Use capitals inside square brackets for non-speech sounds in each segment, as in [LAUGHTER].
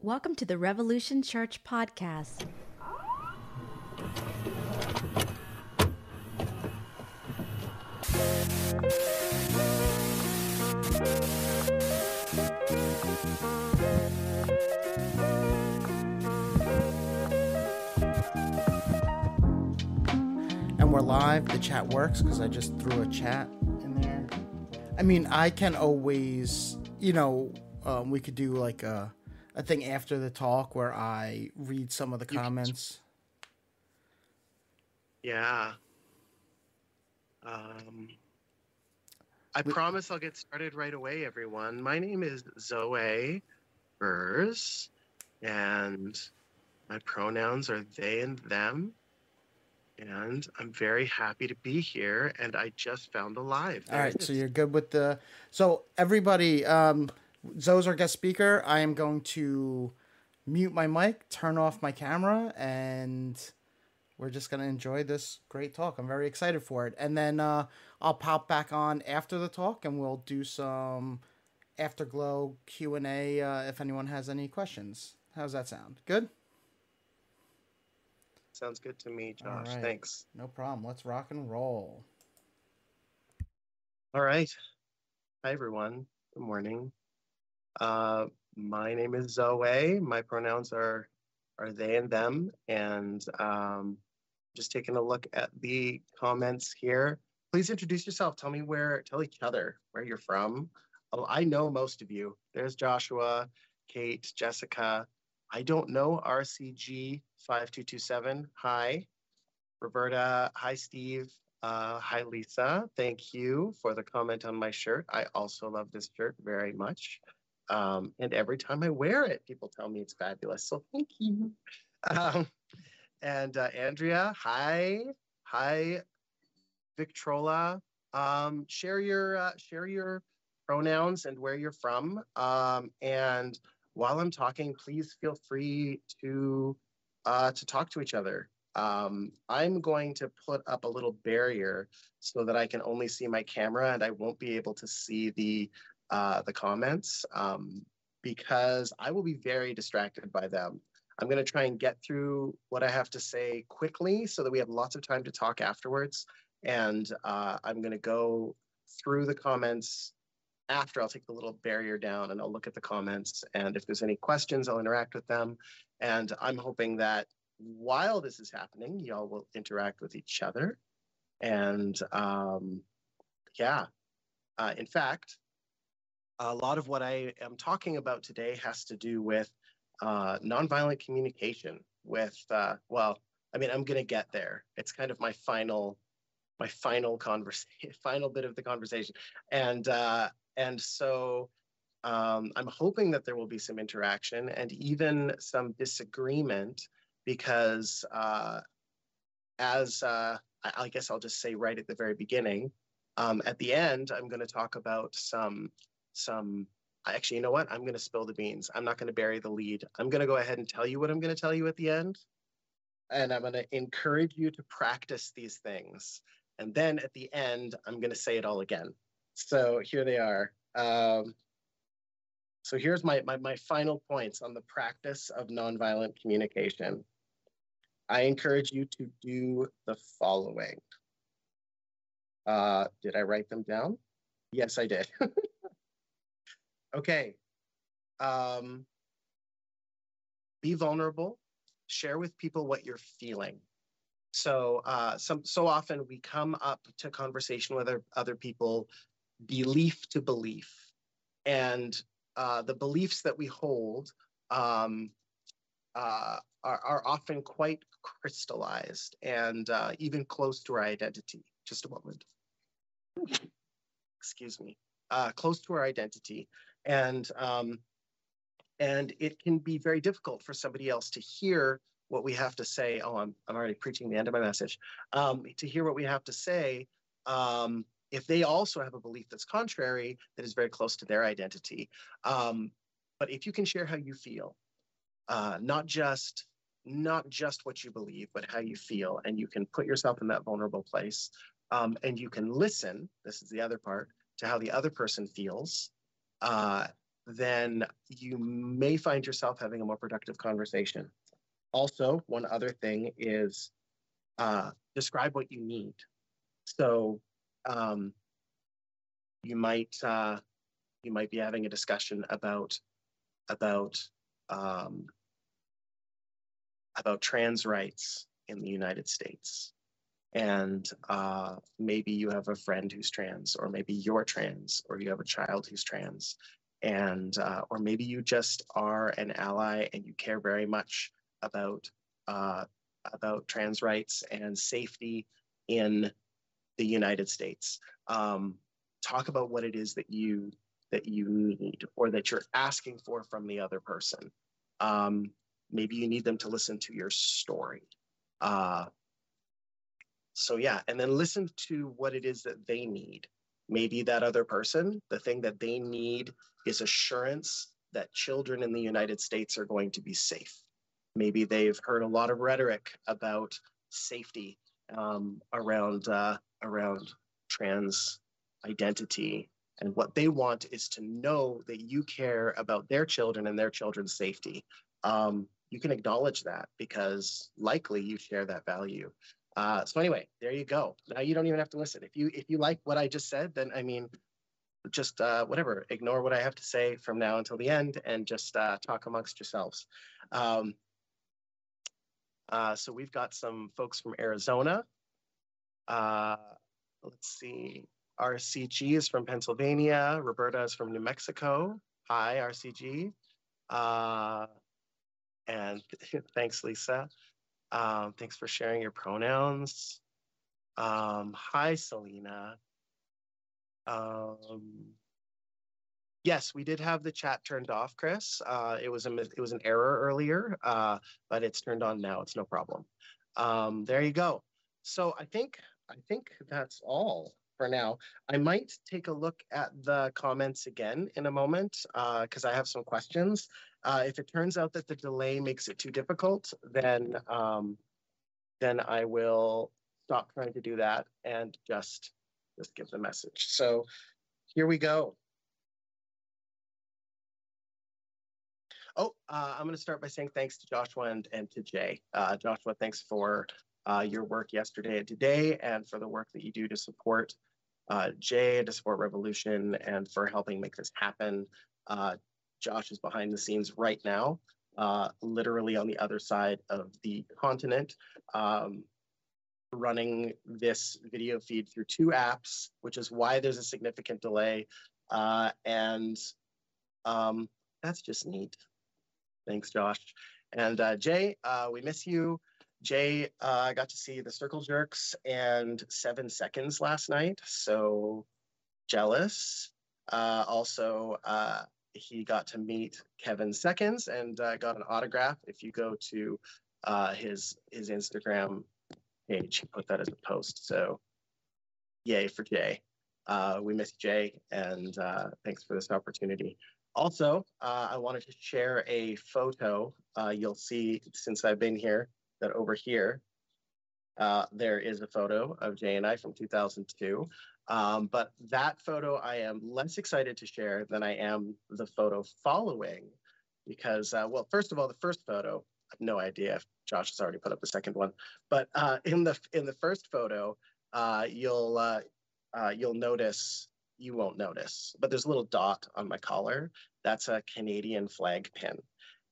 Welcome to the Revolution Church podcast. and we're live. The chat works because I just threw a chat in there. I mean, I can always, you know, um, we could do like a, a thing after the talk where I read some of the comments. Yeah. Um, I We- promise I'll get started right away, everyone. My name is Zoe Burrs, and my pronouns are they and them. And I'm very happy to be here, and I just found a live. All right, so you're good with the. So everybody, um, Zoe's our guest speaker. I am going to mute my mic, turn off my camera, and we're just gonna enjoy this great talk. I'm very excited for it. And then uh, I'll pop back on after the talk, and we'll do some afterglow Q and A uh, if anyone has any questions. How's that sound? Good. Sounds good to me, Josh. right. Thanks. No problem. Let's rock and roll. All right. Hi, everyone. Good morning. Uh, my name is Zoe. My pronouns are are they and them. And um, just taking a look at the comments here. Please introduce yourself. Tell me where, tell each other where you're from. Oh, I know most of you. There's Joshua, Kate, Jessica. I don't know RCG 5227. Hi. Roberta. Hi, Steve. Uh, hi, Lisa. Thank you for the comment on my shirt. I also love this shirt very much. Um, and every time I wear it, people tell me it's fabulous. So thank you. Um, and uh, Andrea, hi. Hi, Victrola. Um, share your uh, share your pronouns and where you're from. Um, and while I'm talking, please feel free to uh, to talk to each other. Um, I'm going to put up a little barrier so that I can only see my camera and I won't be able to see the uh, the comments um, because I will be very distracted by them. I'm going to try and get through what I have to say quickly so that we have lots of time to talk afterwards. And uh, I'm going to go through the comments after I'll take the little barrier down and I'll look at the comments. And if there's any questions, I'll interact with them. And I'm hoping that while this is happening, y'all will interact with each other. And um, yeah, uh, in fact, a lot of what I am talking about today has to do with uh, nonviolent communication. With uh, well, I mean, I'm gonna get there. It's kind of my final, my final conversation, [LAUGHS] final bit of the conversation, and uh, and so um, I'm hoping that there will be some interaction and even some disagreement because uh, as uh, I, I guess I'll just say right at the very beginning, um, at the end, I'm going to talk about some some. Actually, you know what? I'm going to spill the beans. I'm not going to bury the lead. I'm going to go ahead and tell you what I'm going to tell you at the end, and I'm going to encourage you to practice these things. And then at the end, I'm going to say it all again. So here they are. Um, so here's my, my, my final points on the practice of nonviolent communication. I encourage you to do the following. Uh, did I write them down? Yes, I did. [LAUGHS] okay. Um, be vulnerable. Share with people what you're feeling. So, uh, some so often we come up to conversation with other, other people, belief to belief, and uh, the beliefs that we hold um, uh, are, are often quite crystallized and uh, even close to our identity. Just a moment. [LAUGHS] Excuse me. Uh, close to our identity, and um, and it can be very difficult for somebody else to hear what we have to say. Oh, I'm I'm already preaching the end of my message. Um, to hear what we have to say. Um, if they also have a belief that's contrary, that is very close to their identity. Um, but if you can share how you feel, uh, not just not just what you believe, but how you feel, and you can put yourself in that vulnerable place, um, and you can listen. This is the other part to how the other person feels. Uh, then you may find yourself having a more productive conversation. Also, one other thing is uh, describe what you need. So um, you might uh, you might be having a discussion about about um, about trans rights in the United States. And uh, maybe you have a friend who's trans, or maybe you're trans, or you have a child who's trans, and uh, or maybe you just are an ally and you care very much about uh, about trans rights and safety in the United States. Um, talk about what it is that you that you need or that you're asking for from the other person. Um, maybe you need them to listen to your story. So yeah, and then listen to what it is that they need. Maybe that other person, the thing that they need is assurance that children in the United States are going to be safe. Maybe they've heard a lot of rhetoric about safety um, around uh, around trans identity and what they want is to know that you care about their children and their children's safety. Um, you can acknowledge that because likely you share that value. Uh, so anyway, there you go. Now you don't even have to listen. If you if you like what I just said, then I mean, just uh, whatever. Ignore what I have to say from now until the end, and just uh, talk amongst yourselves. Um, uh, so we've got some folks from Arizona. Uh, let's see. RCG is from Pennsylvania. Roberta is from New Mexico. Hi, RCG. Uh, and [LAUGHS] thanks, Lisa. Um, thanks for sharing your pronouns. Um, hi, Selena. Um, yes, we did have the chat turned off, Chris. Uh, it was a it was an error earlier, uh, but it's turned on now. It's no problem. Um, there you go. So I think I think that's all for now. I might take a look at the comments again in a moment because uh, I have some questions. Uh, if it turns out that the delay makes it too difficult, then um, then I will stop trying to do that and just just give the message. So here we go. Oh, uh, I'm going to start by saying thanks to Joshua and, and to Jay. Uh, Joshua, thanks for uh, your work yesterday and today, and for the work that you do to support uh, Jay to support Revolution and for helping make this happen. Uh, Josh is behind the scenes right now, uh, literally on the other side of the continent, um, running this video feed through two apps, which is why there's a significant delay. Uh, and um, that's just neat. Thanks, Josh. And uh, Jay, uh, we miss you. Jay uh, got to see the Circle Jerks and Seven Seconds last night, so jealous. Uh, also, he got to meet Kevin Seconds and uh, got an autograph. If you go to uh, his his Instagram page, he put that as a post. So, yay for Jay. Uh, we miss Jay, and thanks for this opportunity. Also, I wanted to share a photo. you'll see since I've been here that over here, uh, there is a photo of Jay and I from 2002. Um, but that photo I am less excited to share than I am the photo following because, uh, well, first of all, the first photo, I have no idea if Josh has already put up the second one, but uh, in the in the first photo, uh, you'll uh, uh, you'll notice you won't notice, but there's a little dot on my collar. That's a Canadian flag pin.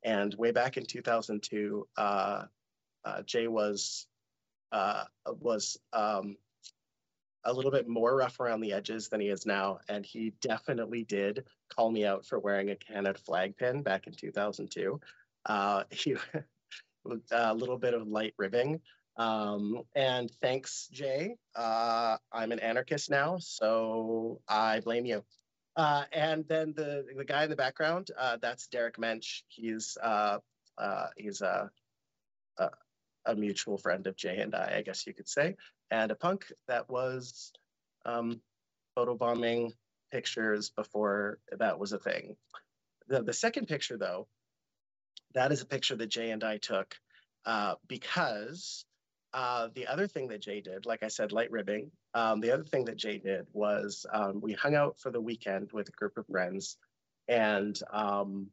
And way back in 2002, uh, Jay was was um, a little bit more rough around the edges than he is now, and he definitely did call me out for wearing a Canada flag pin back in 2002. Uh, [LAUGHS] he a little bit of light ribbing. Um, and thanks, Jay. Uh, I'm an anarchist now, so I blame you. Uh, and then the the guy in the background, uh, that's Derek Mensch. He's uh, uh, he's a, a, a mutual friend of Jay and I, I guess you could say, and a punk that was um, photobombing pictures before that was a thing. The, the second picture, though, that is a picture that Jay and I took uh, because uh, the other thing that Jay did, like I said, light ribbing, um, the other thing that Jay did was um, we hung out for the weekend with a group of friends And um,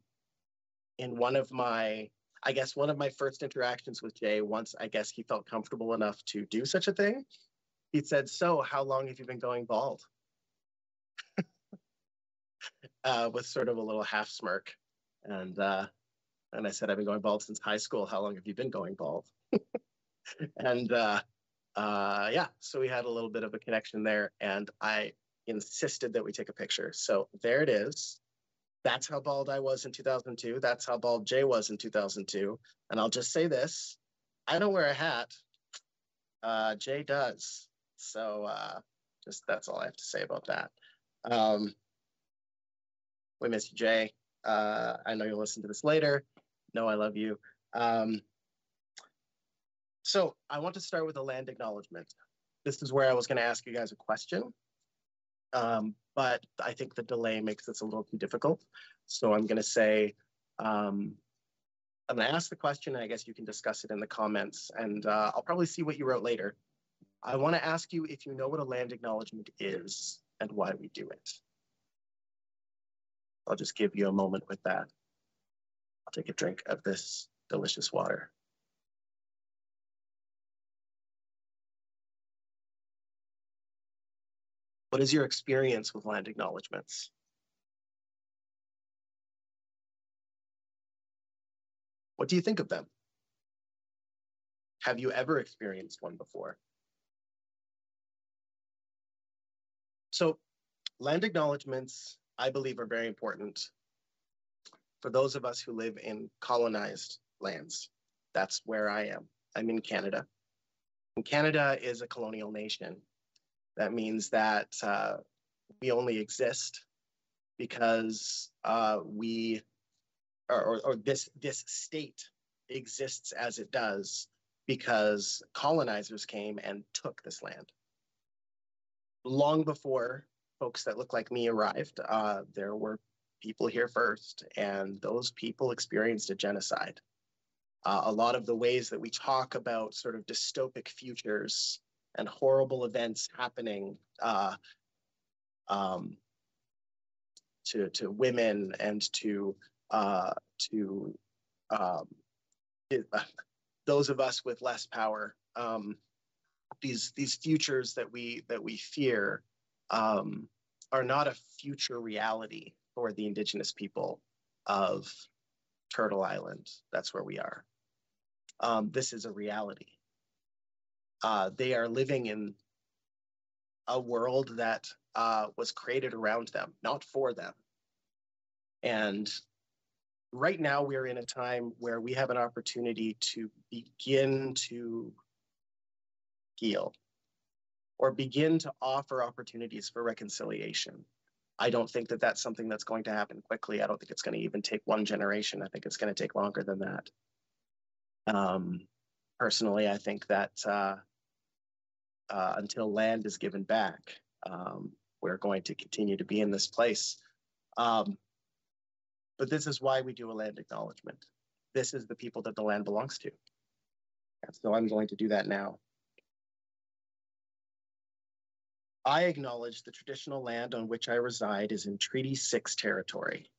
in one of my, I guess one of my first interactions with Jay, once I guess he felt comfortable enough to do such a thing, he said, "So, how long have you been going bald?" [LAUGHS] uh, with sort of a little half smirk, and uh, and I said, "I've been going bald since high school. How long have you been going bald?" [LAUGHS] and uh, uh, yeah, so we had a little bit of a connection there, and I insisted that we take a picture. So there it is. That's how bald I was in 2002. That's how bald Jay was in 2002. And I'll just say this I don't wear a hat. Uh, Jay does. So uh, just that's all I have to say about that. Um, we miss you, Jay. Uh, I know you'll listen to this later. No, I love you. Um, so I want to start with a land acknowledgement. This is where I was going to ask you guys a question, um, but I think the delay makes this a little too difficult. So I'm going to say, um, I'm going to ask the question, and I guess you can discuss it in the comments, and uh, I'll probably see what you wrote later. I want to ask you if you know what a land acknowledgement is and why we do it. I'll just give you a moment with that. I'll take a drink of this delicious water. What is your experience with land acknowledgements? What do you think of them? Have you ever experienced one before? So, land acknowledgements, I believe, are very important for those of us who live in colonized lands. That's where I am. I'm in Canada. And Canada is a colonial nation. That means that uh, we only exist because uh, we, or, or, or this, this state exists as it does because colonizers came and took this land. Long before folks that look like me arrived, uh, there were people here first, and those people experienced a genocide. Uh, a lot of the ways that we talk about sort of dystopic futures and horrible events happening uh, um, to to women and to uh, to um, it, uh, those of us with less power. Um, these these futures that we that we fear um, are not a future reality for the indigenous people of Turtle Island. That's where we are. Um, this is a reality uh, they are living in a world that uh, was created around them, not for them. And right now, we're in a time where we have an opportunity to begin to heal or begin to offer opportunities for reconciliation. I don't think that that's something that's going to happen quickly. I don't think it's going to even take one generation. I think it's going to take longer than that. Um, personally, I think that uh, uh, until land is given back. Um, we're going to continue to be in this place. Um, but this is why we do a land acknowledgement. This is the people that the land belongs to. And so I'm going to do that now. I acknowledge the traditional land on which I reside is in Treaty 6 territory.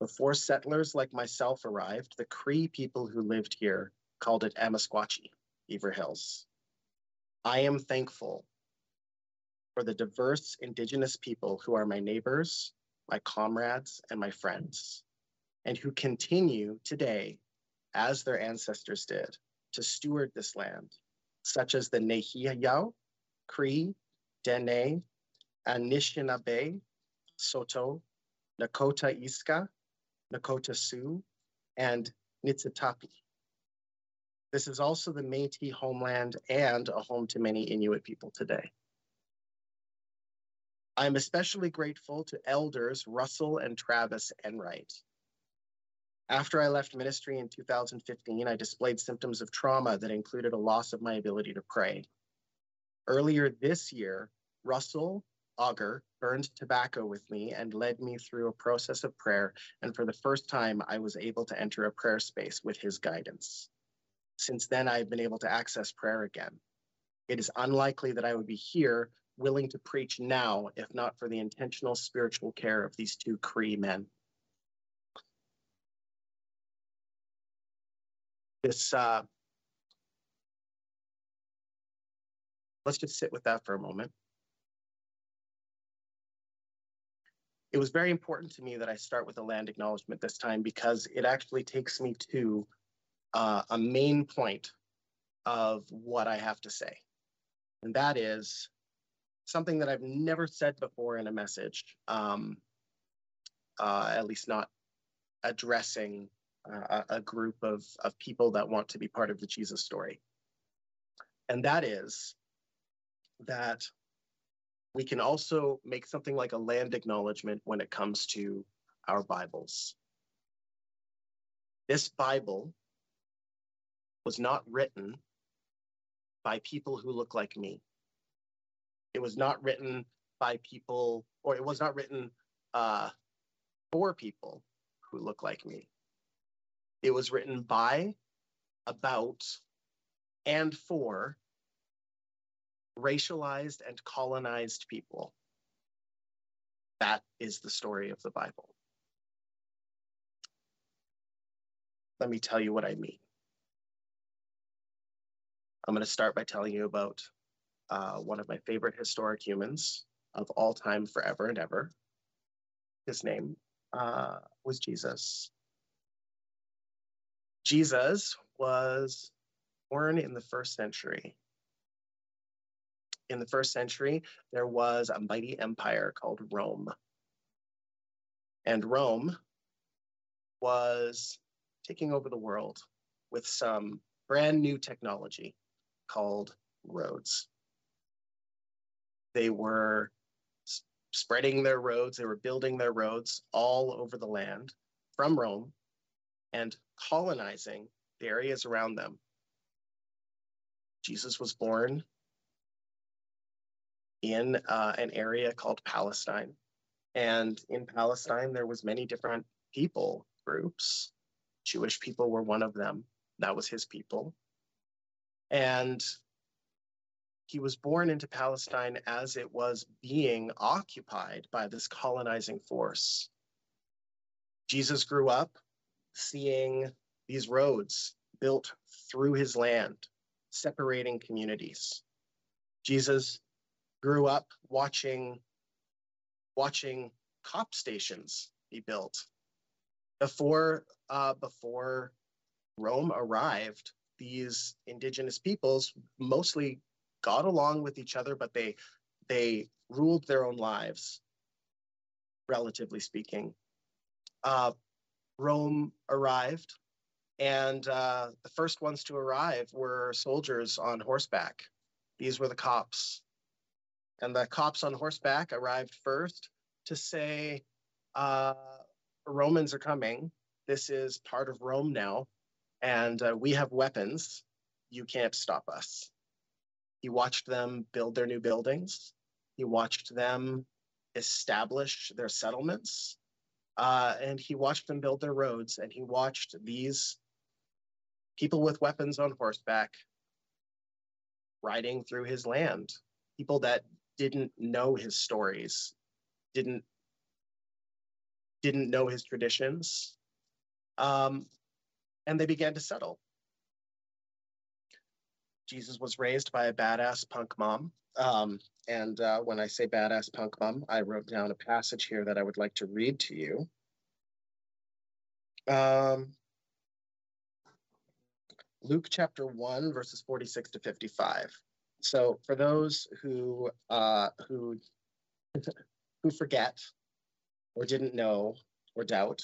Before settlers like myself arrived, the Cree people who lived here called it Amiskwaciy, Beaver Hills. I am thankful for the diverse Indigenous people who are my neighbors, my comrades, and my friends, and who continue today, as their ancestors did, to steward this land, such as the Nehiyaw, Cree, Dene, Anishinaabe, Saulteaux, Nakota Isga, Nakota Sioux, and Niitsitapi. This is also the Métis homeland and a home to many Inuit people today. I am especially grateful to elders Russell and Travis Enright. After I left ministry in 2015, I displayed symptoms of trauma that included a loss of my ability to pray. Earlier this year, Russell Auger burned tobacco with me and led me through a process of prayer, and for the first time, I was able to enter a prayer space with his guidance since then, I have been able to access prayer again. It is unlikely that I would be here willing to preach now if not for the intentional spiritual care of these two Cree men. This, uh, let's just sit with that for a moment. It was very important to me that I start with a land acknowledgement this time because it actually takes me to uh, a main point of what I have to say. And that is something that I've never said before in a message, um, uh, at least not addressing uh, a group of, of people that want to be part of the Jesus story. And that is that we can also make something like a land acknowledgement when it comes to our Bibles. This Bible was not written by people who look like me. It was not written by people, or it was not written uh, for people who look like me. It was written by, about, and for racialized and colonized people. That is the story of the Bible. Let me tell you what I mean. I'm going to start by telling you about uh, one of my favorite historic humans of all time, forever and ever. His name uh, was Jesus. Jesus was born in the first century. In the first century, there was a mighty empire called Rome. And Rome was taking over the world with some brand new technology called roads. They were spreading their roads, they were building their roads all over the land from Rome and colonizing the areas around them. Jesus was born in uh, an area called Palestine. And in Palestine, there was many different people groups. Jewish people were one of them. That was his people. And he was born into Palestine as it was being occupied by this colonizing force. Jesus grew up seeing these roads built through his land, separating communities. Jesus grew up watching watching cop stations be built before uh, before Rome arrived. These indigenous peoples mostly got along with each other, but they they ruled their own lives, relatively speaking. Uh, Rome arrived, and uh, the first ones to arrive were soldiers on horseback. These were the cops. And the cops on horseback arrived first to say, uh, Romans are coming. This is part of Rome now, and uh, we have weapons. You can't stop us. He watched them build their new buildings. He watched them establish their settlements. Uh, and he watched them build their roads. And he watched these people with weapons on horseback riding through his land, people that didn't know his stories, didn't didn't know his traditions, um, and they began to settle. Jesus was raised by a badass punk mom. Um, and uh, when I say badass punk mom, I wrote down a passage here that I would like to read to you. Um, Luke chapter 1, verses 46 to 55. So for those who uh, who [LAUGHS] who forget or didn't know or doubt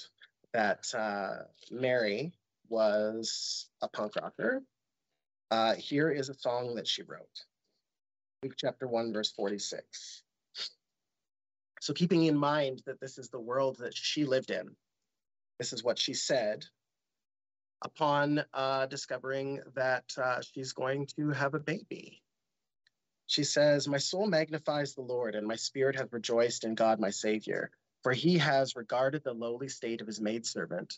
that uh, Mary was a punk rocker uh, here is a song that she wrote Luke chapter 1, verse 46. So, keeping in mind that this is the world that she lived in, this is what she said upon uh, discovering that uh, she's going to have a baby. She says, My soul magnifies the Lord, and my spirit has rejoiced in God my Savior, for he has regarded the lowly state of his maidservant.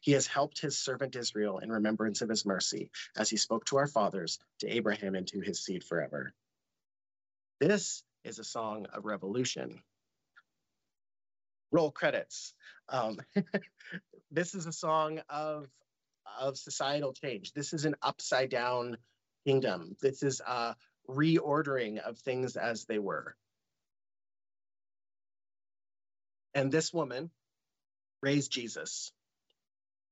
He has helped his servant Israel in remembrance of his mercy, as he spoke to our fathers, to Abraham, and to his seed forever. This is a song of revolution. Roll credits. Um, [LAUGHS] this is a song of, of societal change. This is an upside down kingdom. This is a reordering of things as they were. And this woman raised Jesus.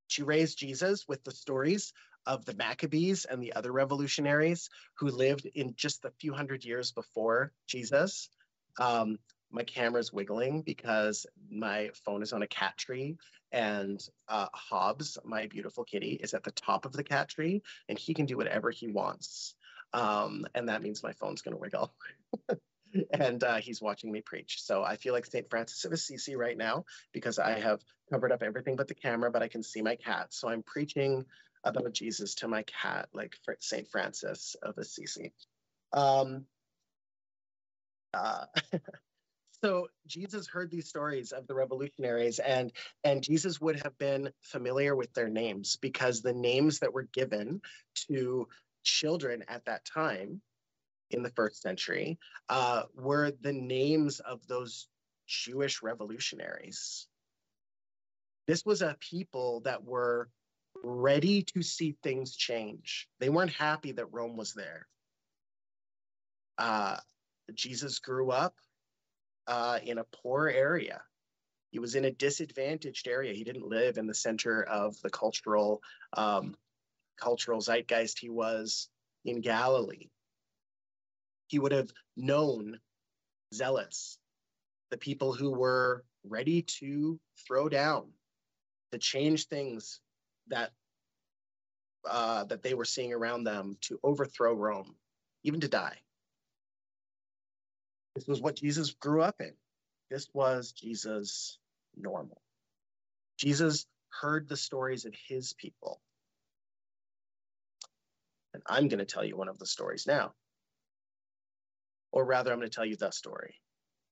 She raised Jesus with the stories of the Maccabees and the other revolutionaries who lived in just a few hundred years before Jesus. Um, my camera's wiggling because my phone is on a cat tree and uh, Hobbs, my beautiful kitty, is at the top of the cat tree and he can do whatever he wants. Um, and that means my phone's going to wiggle. [LAUGHS] [LAUGHS] and uh, he's watching me preach. So I feel like St. Francis of Assisi right now because I have covered up everything but the camera, but I can see my cat. So I'm preaching about Jesus to my cat, like St. Francis of Assisi. Um, uh, [LAUGHS] so Jesus heard these stories of the revolutionaries, and and Jesus would have been familiar with their names because the names that were given to children at that time in the first century uh, were the names of those Jewish revolutionaries. This was a people that were ready to see things change. They weren't happy that Rome was there. Uh, Jesus grew up uh, in a poor area. He was in a disadvantaged area. He didn't live in the center of the cultural um, cultural zeitgeist. He was in Galilee. He would have known zealots, the people who were ready to throw down, to change things that uh, that they were seeing around them to overthrow Rome, even to die. This was what Jesus grew up in. This was Jesus' normal. Jesus heard the stories of his people. And I'm going to tell you one of the stories now. Or rather, I'm going to tell you the story.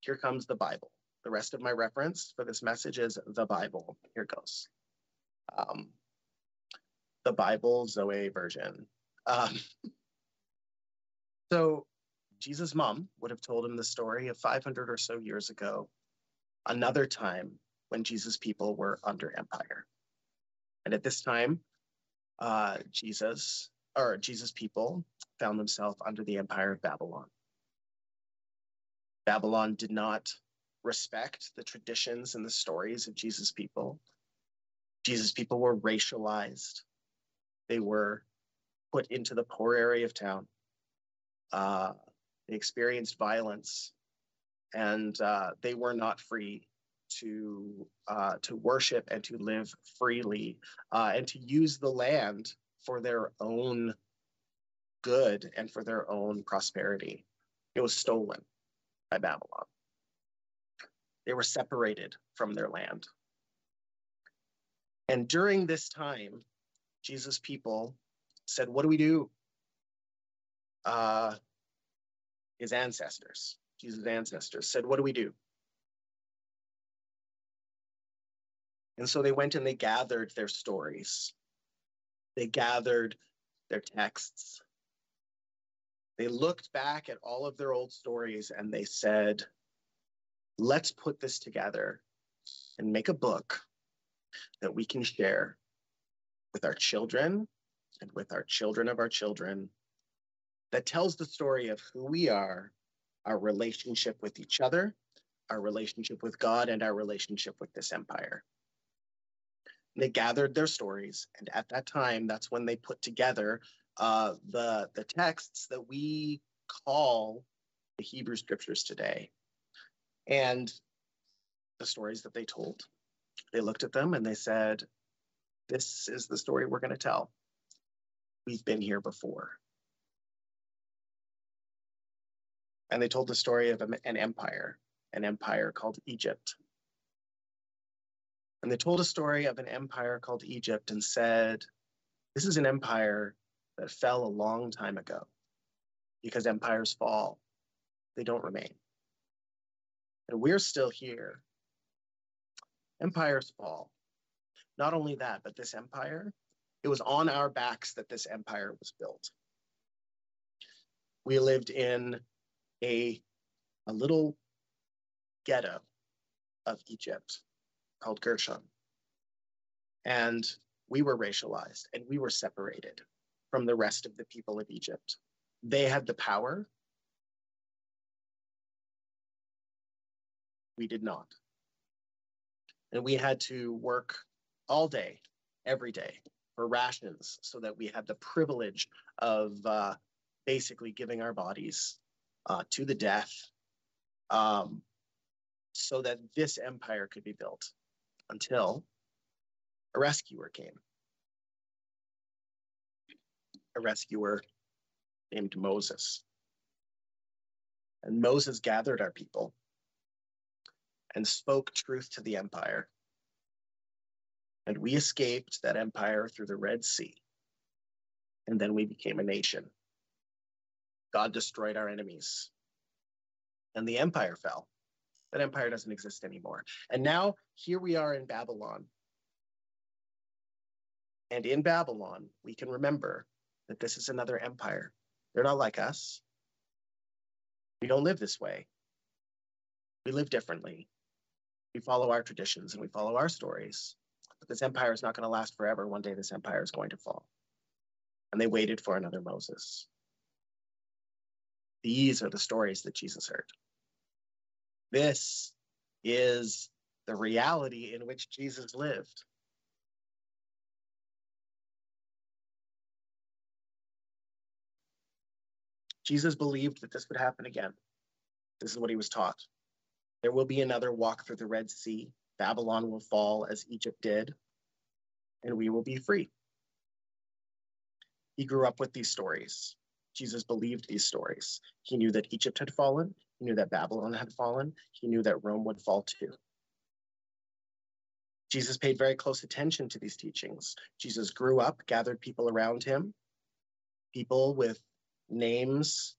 Here comes the Bible. The rest of my reference for this message is the Bible. Here it goes. Um, the Bible Zoe version. Um, [LAUGHS] so Jesus' mom would have told him the story of 500 or so years ago, another time when Jesus' people were under empire. And at this time, uh, Jesus or Jesus' people found themselves under the empire of Babylon. Babylon did not respect the traditions and the stories of Jesus' people. Jesus' people were racialized. They were put into the poor area of town. Uh, they experienced violence, and uh, they were not free to uh, to worship and to live freely uh, and to use the land for their own good and for their own prosperity. It was stolen by Babylon. They were separated from their land. And during this time, Jesus' people said, What do we do? Uh, his ancestors, Jesus' ancestors, said, What do we do? And so they went and they gathered their stories. They gathered their texts. They looked back at all of their old stories and they said, let's put this together and make a book that we can share with our children and with our children of our children that tells the story of who we are, our relationship with each other, our relationship with God, and our relationship with this empire. they gathered their stories, and at that time, that's when they put together uh, the the texts that we call the Hebrew scriptures today, and the stories that they told. They looked at them and they said, "This is the story we're going to tell. We've been here before." and they told the story of an empire, an empire called Egypt. And they told a story of an empire called Egypt and said, This is an empire that fell a long time ago because empires fall, they don't remain. And we're still here. Empires fall. Not only that, but this empire, it was on our backs that this empire was built. We lived in a, a little ghetto of Egypt called Goshen. And we were racialized and we were separated from the rest of the people of Egypt. They had the power. We did not. And we had to work all day, every day, for rations so that we had the privilege of uh, basically giving our bodies uh, to the death um, so that this empire could be built until a rescuer came. A rescuer named Moses. And Moses gathered our people and spoke truth to the empire. And we escaped that empire through the Red Sea. And then we became a nation. God destroyed our enemies. And the empire fell. That empire doesn't exist anymore. And now here we are in Babylon. And in Babylon, we can remember that this is another empire. They're not like us. We don't live this way. We live differently. We follow our traditions and we follow our stories. But this empire is not going to last forever. One day, this empire is going to fall. And they waited for another Moses. These are the stories that Jesus heard. This is the reality in which Jesus lived. Jesus believed that this would happen again. This is what he was taught. There will be another walk through the Red Sea. Babylon will fall as Egypt did, and we will be free. He grew up with these stories. Jesus believed these stories. He knew that Egypt had fallen. He knew that Babylon had fallen. He knew that Rome would fall too. Jesus paid very close attention to these teachings. Jesus grew up, gathered people around him, people with names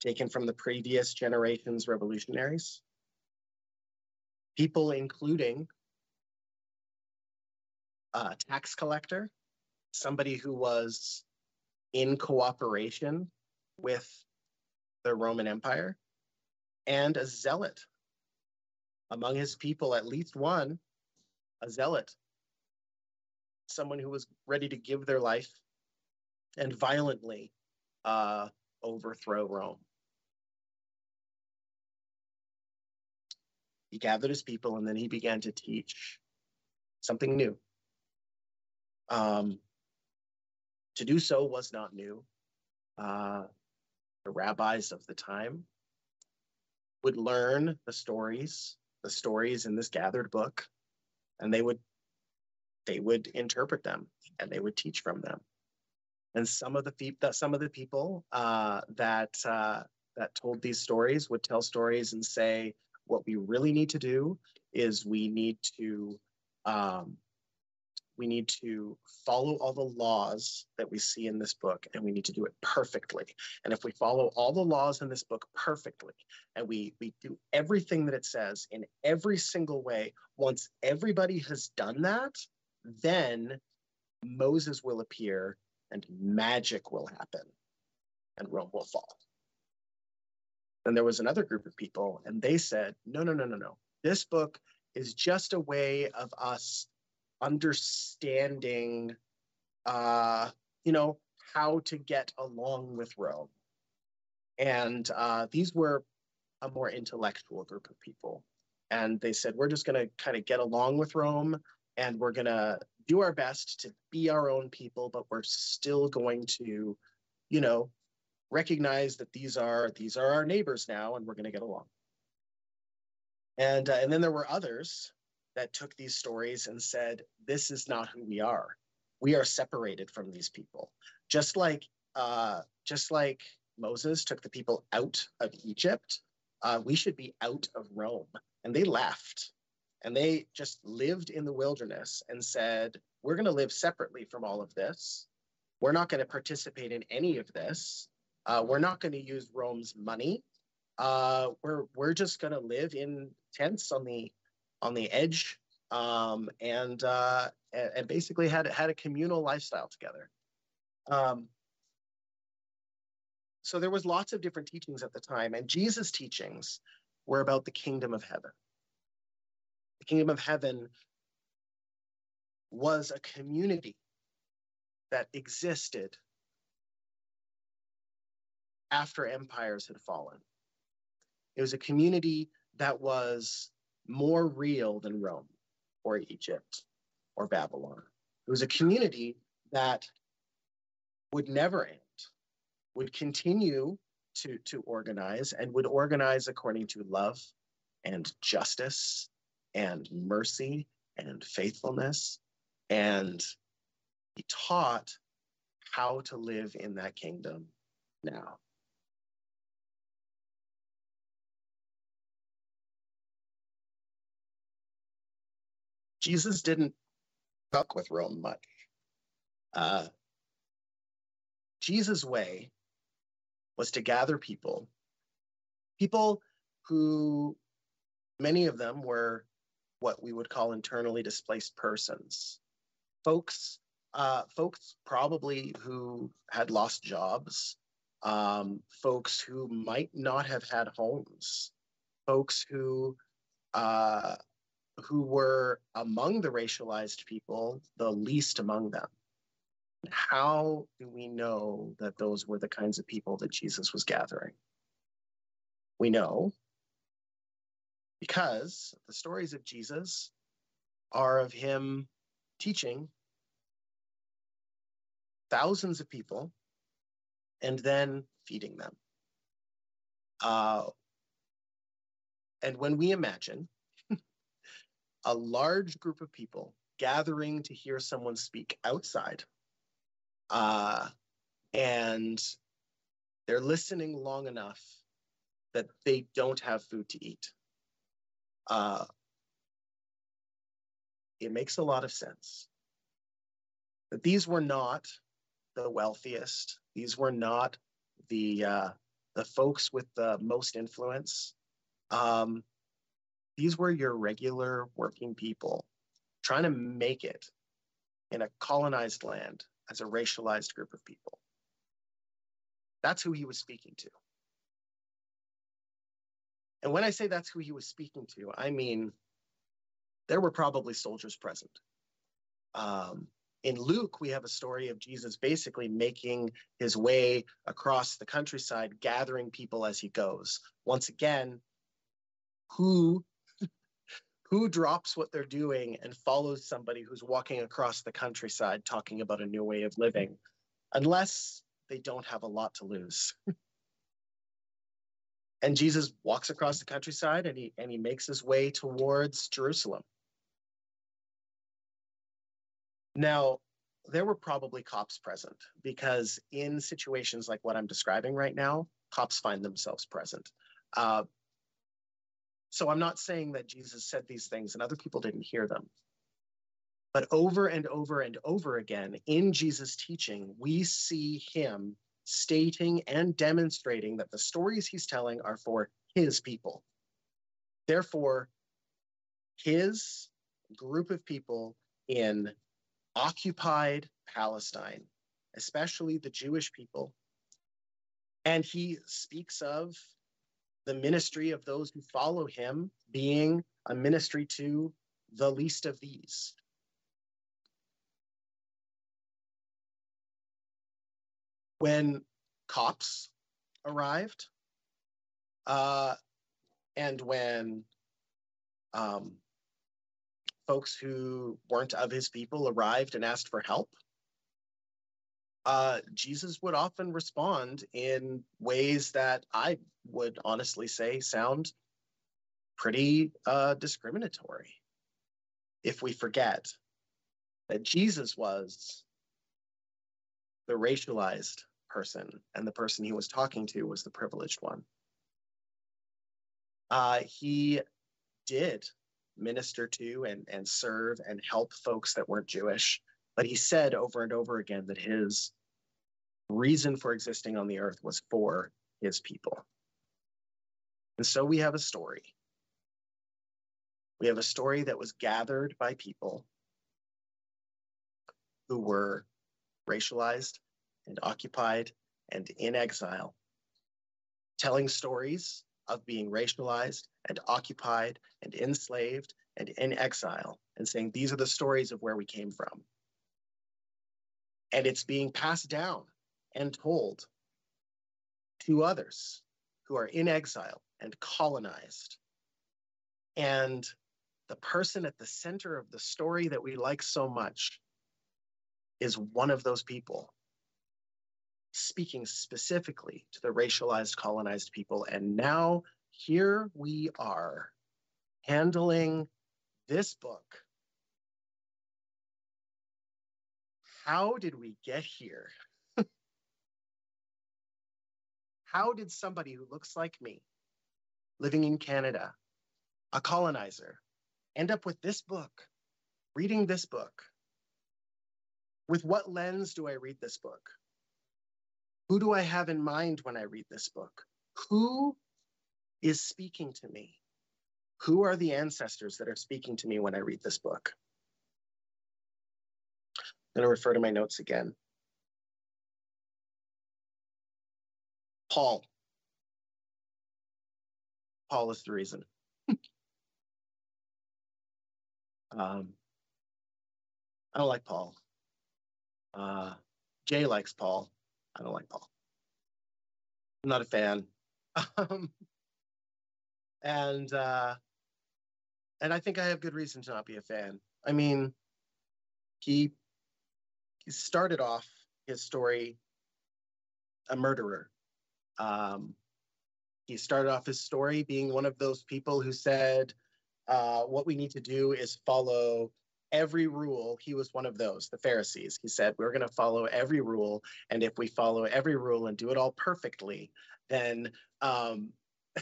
taken from the previous generation's revolutionaries. People including a tax collector, somebody who was in cooperation with the Roman Empire, and a zealot. Among his people, at least one, a zealot, someone who was ready to give their life and violently uh, overthrow Rome. He gathered his people and then he began to teach something new. Um, to do so was not new. Uh, the rabbis of the time would learn the stories, the stories in this gathered book, and they would they would interpret them and they would teach from them and some of the people some of the people uh, that uh, that told these stories would tell stories and say what we really need to do is we need to um, we need to follow all the laws that we see in this book and we need to do it perfectly. And if we follow all the laws in this book perfectly and we we do everything that it says in every single way once everybody has done that then moses will appear and magic will happen and Rome will fall. Then there was another group of people, and they said, no, no, no, no, no. This book is just a way of us understanding, uh, you know, how to get along with Rome. And uh, these were a more intellectual group of people. And they said, we're just going to kind of get along with Rome and we're going to do our best to be our own people, but we're still going to, you know, recognize that these are these are our neighbors now, and we're going to get along. And uh, and then there were others that took these stories and said, "This is not who we are. We are separated from these people." Just like uh, just like Moses took the people out of Egypt, uh, we should be out of Rome. And they left. And they just lived in the wilderness and said, We're going to live separately from all of this. We're not going to participate in any of this. Uh, we're not going to use Rome's money. Uh, we're we're just going to live in tents on the on the edge um, and, uh, and, basically had had a communal lifestyle together. Um, so there was lots of different teachings at the time, and Jesus' teachings were about the kingdom of heaven. The kingdom of heaven was a community that existed after empires had fallen. It was a community that was more real than Rome or Egypt or Babylon. It was a community that would never end, would continue to, to organize and would organize according to love and justice and mercy and faithfulness. And he taught how to live in that kingdom now. Jesus didn't fuck with Rome much. Uh, Jesus' way was to gather people, people who many of them were what we would call internally displaced persons, folks, uh, folks probably who had lost jobs, um, folks who might not have had homes, folks who uh, who were among the racialized people, the least among them. How do we know that those were the kinds of people that Jesus was gathering? We know because the stories of Jesus are of him teaching thousands of people and then feeding them. Uh, and when we imagine [LAUGHS] a large group of people gathering to hear someone speak outside, uh, and they're listening long enough that they don't have food to eat. Uh, it makes a lot of sense that these were not the wealthiest. These were not the uh, the folks with the most influence. Um, these were your regular working people trying to make it in a colonized land as a racialized group of people. That's who he was speaking to. And when I say that's who he was speaking to, I mean there were probably soldiers present. Um, in Luke, we have a story of Jesus basically making his way across the countryside, gathering people as he goes. Once again, who [LAUGHS] who drops what they're doing and follows somebody who's walking across the countryside talking about a new way of living, unless they don't have a lot to lose. [LAUGHS] and Jesus walks across the countryside and he and he makes his way towards Jerusalem. Now, there were probably cops present because in situations like what I'm describing right now, cops find themselves present. Uh, so I'm not saying that Jesus said these things and other people didn't hear them. But over and over and over again in Jesus' teaching, we see him stating and demonstrating that the stories he's telling are for his people. Therefore, his group of people in occupied Palestine, especially the Jewish people, and he speaks of the ministry of those who follow him being a ministry to the least of these. When cops arrived, uh, and when um, folks who weren't of his people arrived and asked for help, uh, Jesus would often respond in ways that I would honestly say sound pretty uh, discriminatory. If we forget that Jesus was the racialized person and the person he was talking to was the privileged one. Uh, he did minister to and, and serve and help folks that weren't Jewish. But he said over and over again that his reason for existing on the earth was for his people. And so we have a story. We have a story that was gathered by people who were racialized and occupied and in exile, telling stories of being racialized and occupied and enslaved and in exile, and saying, These are the stories of where we came from. And it's being passed down and told to others who are in exile and colonized. And the person at the center of the story that we like so much is one of those people speaking specifically to the racialized colonized people. And now here we are handling this book. How did we get here? [LAUGHS] How did somebody who looks like me, living in Canada, a colonizer, end up with this book, reading this book? With what lens do I read this book? Who do I have in mind when I read this book? Who is speaking to me? Who are the ancestors that are speaking to me when I read this book? I'm going to refer to my notes again. Paul. Paul is the reason. [LAUGHS] um, I don't like Paul. Uh, Jay likes Paul. I don't like Paul. I'm not a fan. [LAUGHS] Um, and uh, and I think I have good reason to not be a fan. I mean, he he started off his story a murderer. Um, he started off his story being one of those people who said, uh, "What we need to do is follow every rule, he was one of those, the Pharisees. He said, We're going to follow every rule. And if we follow every rule and do it all perfectly, then um,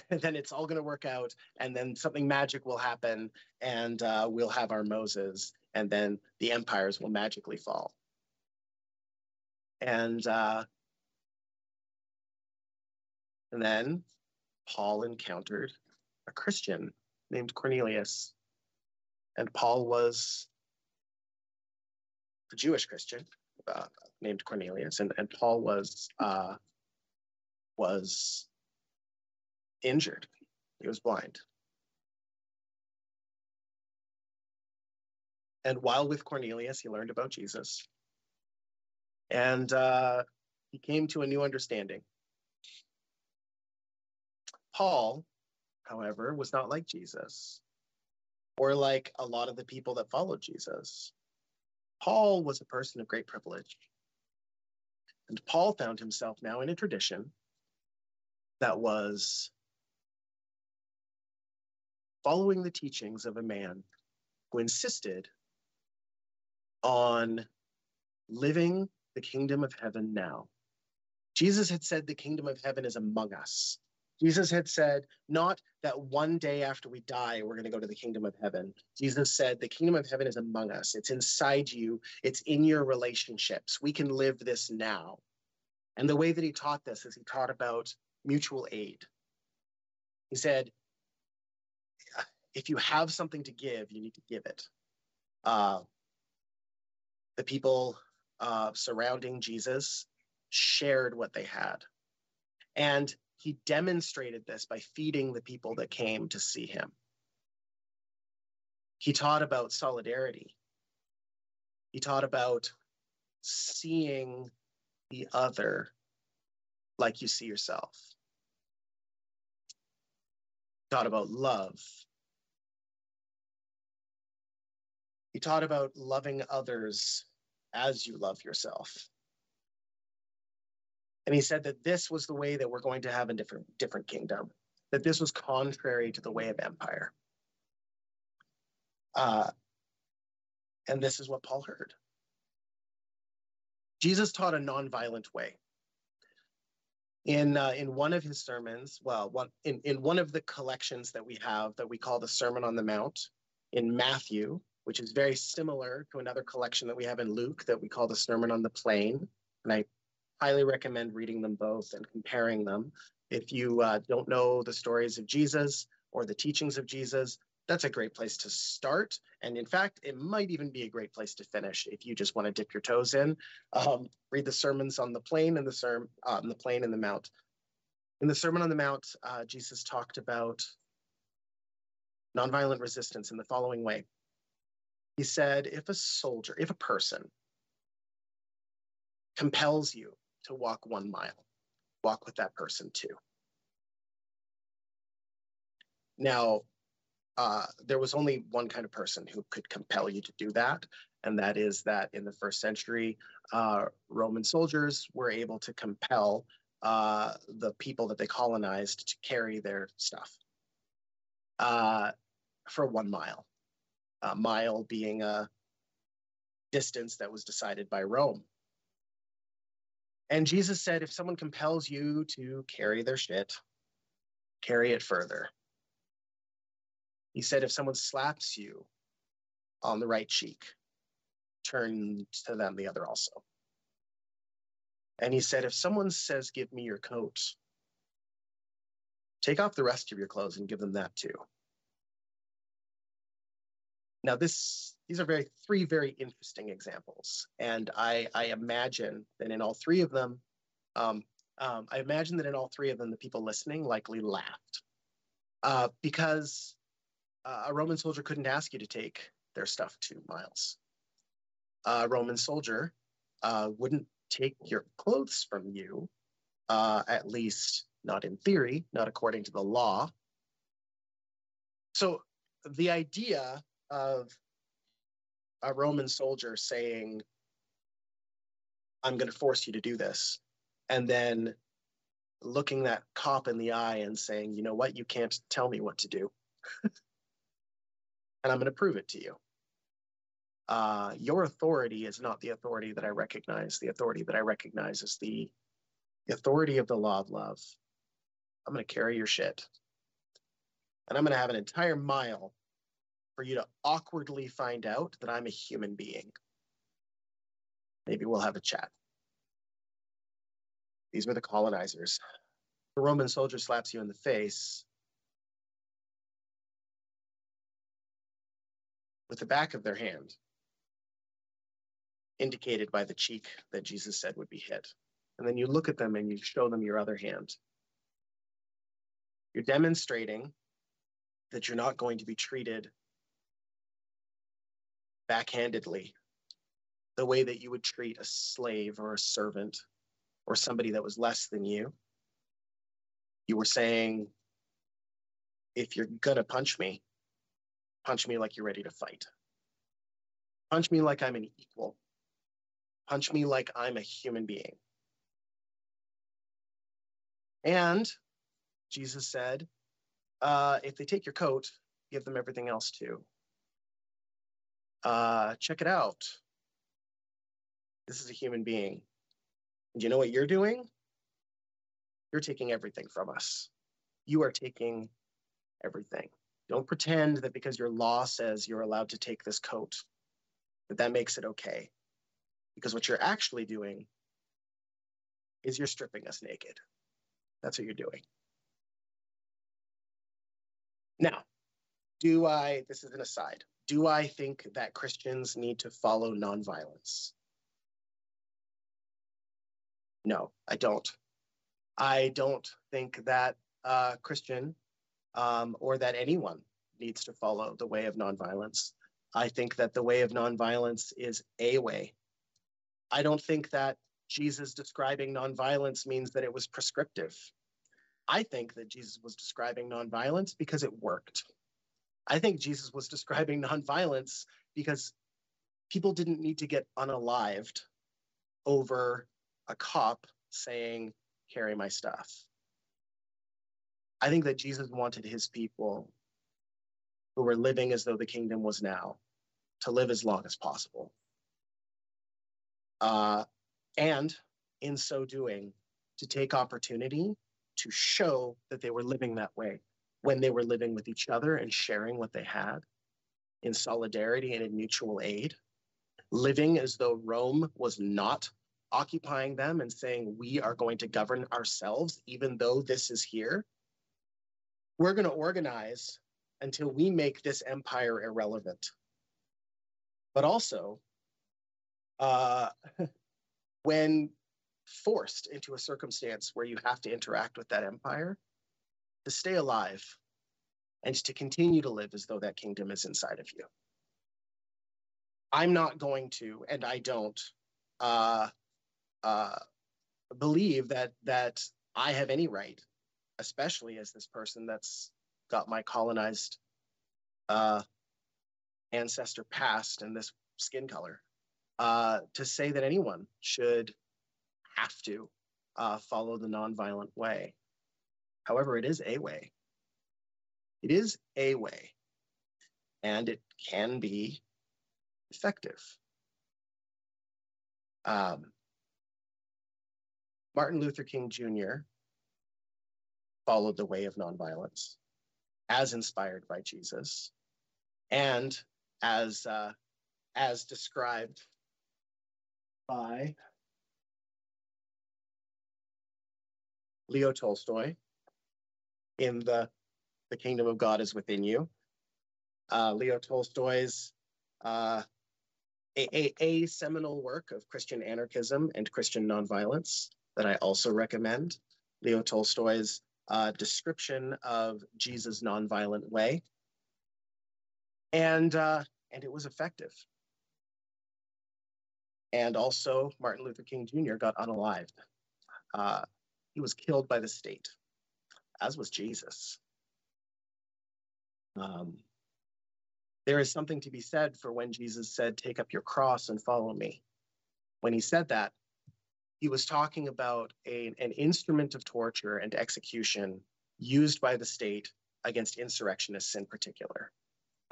[LAUGHS] then it's all going to work out and then something magic will happen and uh, we'll have our moses and then the empires will magically fall and uh, and then paul encountered a christian named cornelius and paul was Jewish Christian uh, named Cornelius, and, and Paul was uh, was injured. He was blind. And while with Cornelius, he learned about Jesus. And uh, he came to a new understanding. Paul, however, was not like Jesus or like a lot of the people that followed Jesus. Paul was a person of great privilege. And Paul found himself now in a tradition that was following the teachings of a man who insisted on living the kingdom of heaven now. Jesus had said the kingdom of heaven is among us. Jesus had said, not that one day after we die, we're going to go to the kingdom of heaven. Jesus said, the kingdom of heaven is among us. It's inside you, it's in your relationships. We can live this now. And the way that he taught this is he taught about mutual aid. He said, if you have something to give, you need to give it. Uh, the people uh, surrounding Jesus shared what they had. And he demonstrated this by feeding the people that came to see him. He taught about solidarity. He taught about seeing the other like you see yourself. He taught about love. He taught about loving others as you love yourself. And he said that this was the way that we're going to have a different, different kingdom, that this was contrary to the way of empire. Uh, and this is what Paul heard. Jesus taught a nonviolent way. In, uh, in one of his sermons, well, one, in, in one of the collections that we have that we call the Sermon on the Mount, in Matthew, which is very similar to another collection that we have in Luke that we call the Sermon on the Plain. And I highly recommend reading them both and comparing them. If you uh, don't know the stories of Jesus or the teachings of Jesus, that's a great place to start. And in fact, it might even be a great place to finish if you just want to dip your toes in. Um, read the sermons on the plain and the sermon uh, on the plain and the mount. In the Sermon on the Mount, uh, Jesus talked about nonviolent resistance in the following way. He said, if a soldier, if a person compels you to walk one mile, walk with that person too. Now, uh, there was only one kind of person who could compel you to do that, and that is that in the first century, uh, Roman soldiers were able to compel uh, the people that they colonized to carry their stuff uh, for one mile. A mile being a distance that was decided by Rome. And Jesus said, if someone compels you to carry their shit, carry it further. He said, if someone slaps you on the right cheek, turn to them the other also. And he said, if someone says, give me your coat, take off the rest of your clothes and give them that too. Now, this these are very three very interesting examples, and I, I imagine that in all three of them, um, um, I imagine that in all three of them, the people listening likely laughed uh, because uh, a Roman soldier couldn't ask you to take their stuff two miles. A Roman soldier uh, wouldn't take your clothes from you, uh, at least not in theory, not according to the law. So the idea of a Roman soldier saying, I'm going to force you to do this. And then looking that cop in the eye and saying, you know what, you can't tell me what to do. [LAUGHS] and I'm going to prove it to you. Uh, your authority is not the authority that I recognize. The authority that I recognize is the, the authority of the law of love. I'm going to carry your shit. And I'm going to have an entire mile for you to awkwardly find out that I'm a human being. Maybe we'll have a chat. These were the colonizers. The Roman soldier slaps you in the face with the back of their hand, indicated by the cheek that Jesus said would be hit. And then you look at them and you show them your other hand. You're demonstrating that you're not going to be treated backhandedly the way that you would treat a slave or a servant or somebody that was less than you. You were saying, if you're going to punch me, punch me like you're ready to fight. Punch me like I'm an equal. Punch me like I'm a human being. And Jesus said, uh, if they take your coat, give them everything else too uh, check it out. This is a human being. And you know what you're doing? You're taking everything from us. You are taking everything. Don't pretend that because your law says you're allowed to take this coat, that that makes it okay. Because what you're actually doing is you're stripping us naked. That's what you're doing. Now, do I, this is an aside, do I think that Christians need to follow nonviolence? No, I don't. I don't think that a Christian um, or that anyone needs to follow the way of nonviolence. I think that the way of nonviolence is a way. I don't think that Jesus describing nonviolence means that it was prescriptive. I think that Jesus was describing nonviolence because it worked. I think Jesus was describing nonviolence because people didn't need to get unalived over a cop saying, carry my stuff. I think that Jesus wanted his people who were living as though the kingdom was now to live as long as possible. Uh, and in so doing, to take opportunity to show that they were living that way when they were living with each other and sharing what they had in solidarity and in mutual aid, living as though Rome was not occupying them and saying, we are going to govern ourselves, even though this is here. We're going to organize until we make this empire irrelevant. But also, uh, [LAUGHS] when forced into a circumstance where you have to interact with that empire, to stay alive and to continue to live as though that kingdom is inside of you. I'm not going to, and I don't uh, uh, believe that that I have any right, especially as this person that's got my colonized uh, ancestor past and this skin color, uh, to say that anyone should have to uh, follow the nonviolent way. However, it is a way. It is a way, and it can be effective. Um, Martin Luther King Jr. followed the way of nonviolence as inspired by Jesus and as, uh, as described by Leo Tolstoy in the The Kingdom of God is Within You. Uh, Leo Tolstoy's uh, a, a, a, seminal work of Christian anarchism and Christian nonviolence that I also recommend. Leo Tolstoy's uh, description of Jesus' nonviolent way. And, uh, and it was effective. And also, Martin Luther King Jr. got unalived. Uh, he was killed by the state, as was Jesus. Um, there is something to be said for when Jesus said, Take up your cross and follow me. When he said that, he was talking about a, an instrument of torture and execution used by the state against insurrectionists in particular.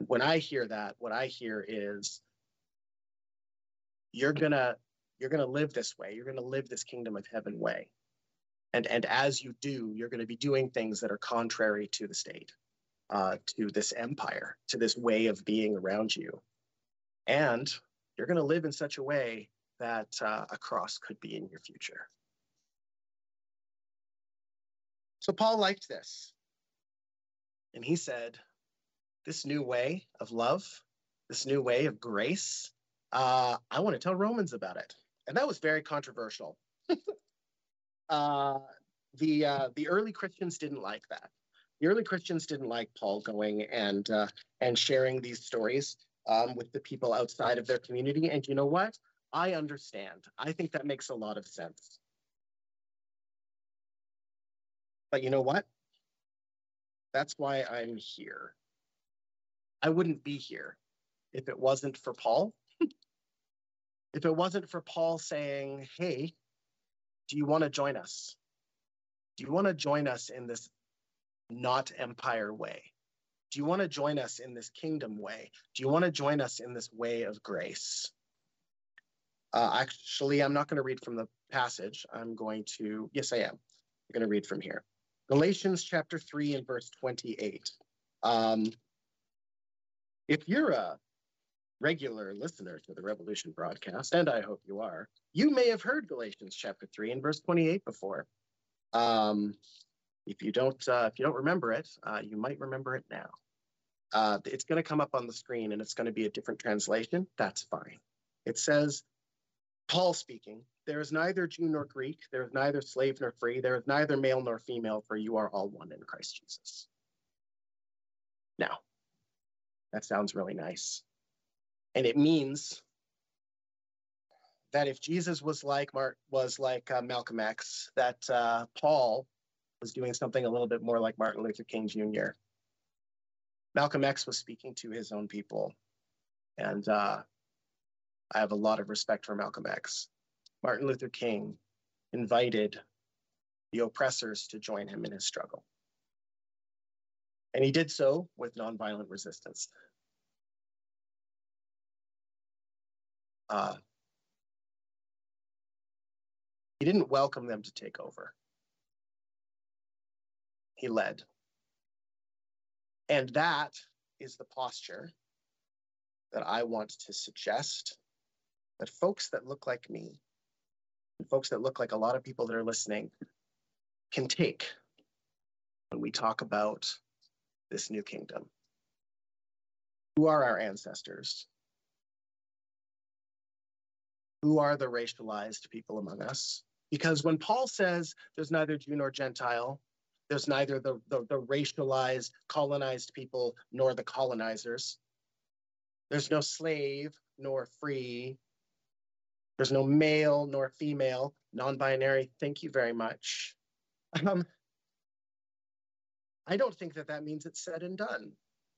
When I hear that, what I hear is you're gonna you're gonna live this way. You're gonna live this kingdom of heaven way. And, and as you do, you're going to be doing things that are contrary to the state, uh, to this empire, to this way of being around you. And you're going to live in such a way that uh, a cross could be in your future. So Paul liked this. And he said, This new way of love, this new way of grace, uh, I want to tell Romans about it. And that was very controversial. [LAUGHS] uh, the uh, the early Christians didn't like that. The early Christians didn't like Paul going and uh, and sharing these stories um, with the people outside of their community. And you know what? I understand. I think that makes a lot of sense. But you know what? That's why I'm here. I wouldn't be here if it wasn't for Paul. [LAUGHS] if it wasn't for Paul saying, hey, do you want to join us? Do you want to join us in this not empire way? Do you want to join us in this kingdom way? Do you want to join us in this way of grace? Uh, actually, I'm not going to read from the passage. I'm going to, yes, I am. I'm going to read from here. Galatians chapter 3 and verse 28. Um, if you're a regular listener to the Revolution broadcast, and I hope you are, you may have heard Galatians chapter 3 and verse 28 before. Um, if you don't, uh, if you don't remember it, uh, you might remember it now. Uh, it's going to come up on the screen, and it's going to be a different translation. That's fine. It says, Paul speaking, there is neither Jew nor Greek, there is neither slave nor free, there is neither male nor female, for you are all one in Christ Jesus. Now, that sounds really nice. And it means that if Jesus was like Mark was like uh, Malcolm X, that uh, Paul was doing something a little bit more like Martin Luther King Jr. Malcolm X was speaking to his own people, and uh, I have a lot of respect for Malcolm X. Martin Luther King invited the oppressors to join him in his struggle. And he did so with nonviolent resistance. Uh, he didn't welcome them to take over. He led. And that is the posture that I want to suggest that folks that look like me, and folks that look like a lot of people that are listening, can take when we talk about this new kingdom. Who are our ancestors? Who are the racialized people among us? Because when Paul says there's neither Jew nor Gentile, there's neither the, the, the, racialized, colonized people nor the colonizers. There's no slave nor free. There's no male nor female, non binary. Thank you very much. Um, I don't think that that means it's said and done.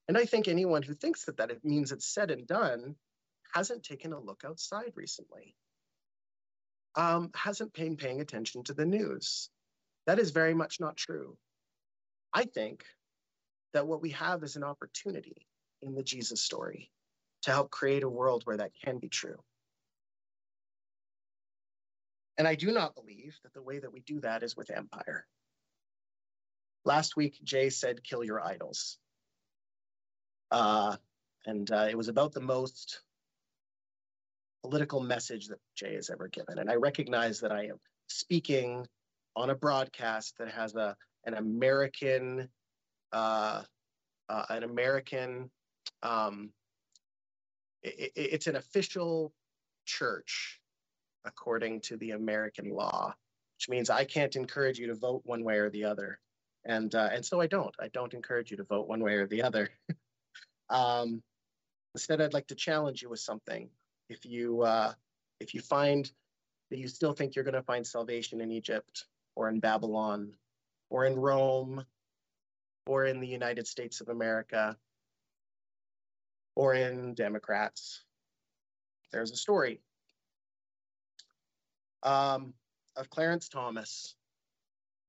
And I think anyone who thinks that that it means it's said and done hasn't taken a look outside recently, um, hasn't been paying attention to the news. That is very much not true. I think that what we have is an opportunity in the Jesus story to help create a world where that can be true. And I do not believe that the way that we do that is with empire. Last week, Jay said, kill your idols. Uh, and uh, it was about the most political message that Jay has ever given. And I recognize that I am speaking on a broadcast that has a an American uh, uh, an American um, it, it's an official church according to the American law, which means I can't encourage you to vote one way or the other. And, uh, and so I don't. I don't encourage you to vote one way or the other. [LAUGHS] um, instead, I'd like to challenge you with something. If you, uh, if you find that you still think you're going to find salvation in Egypt or in Babylon or in Rome or in the United States of America or in Democrats, there's a story um, of Clarence Thomas,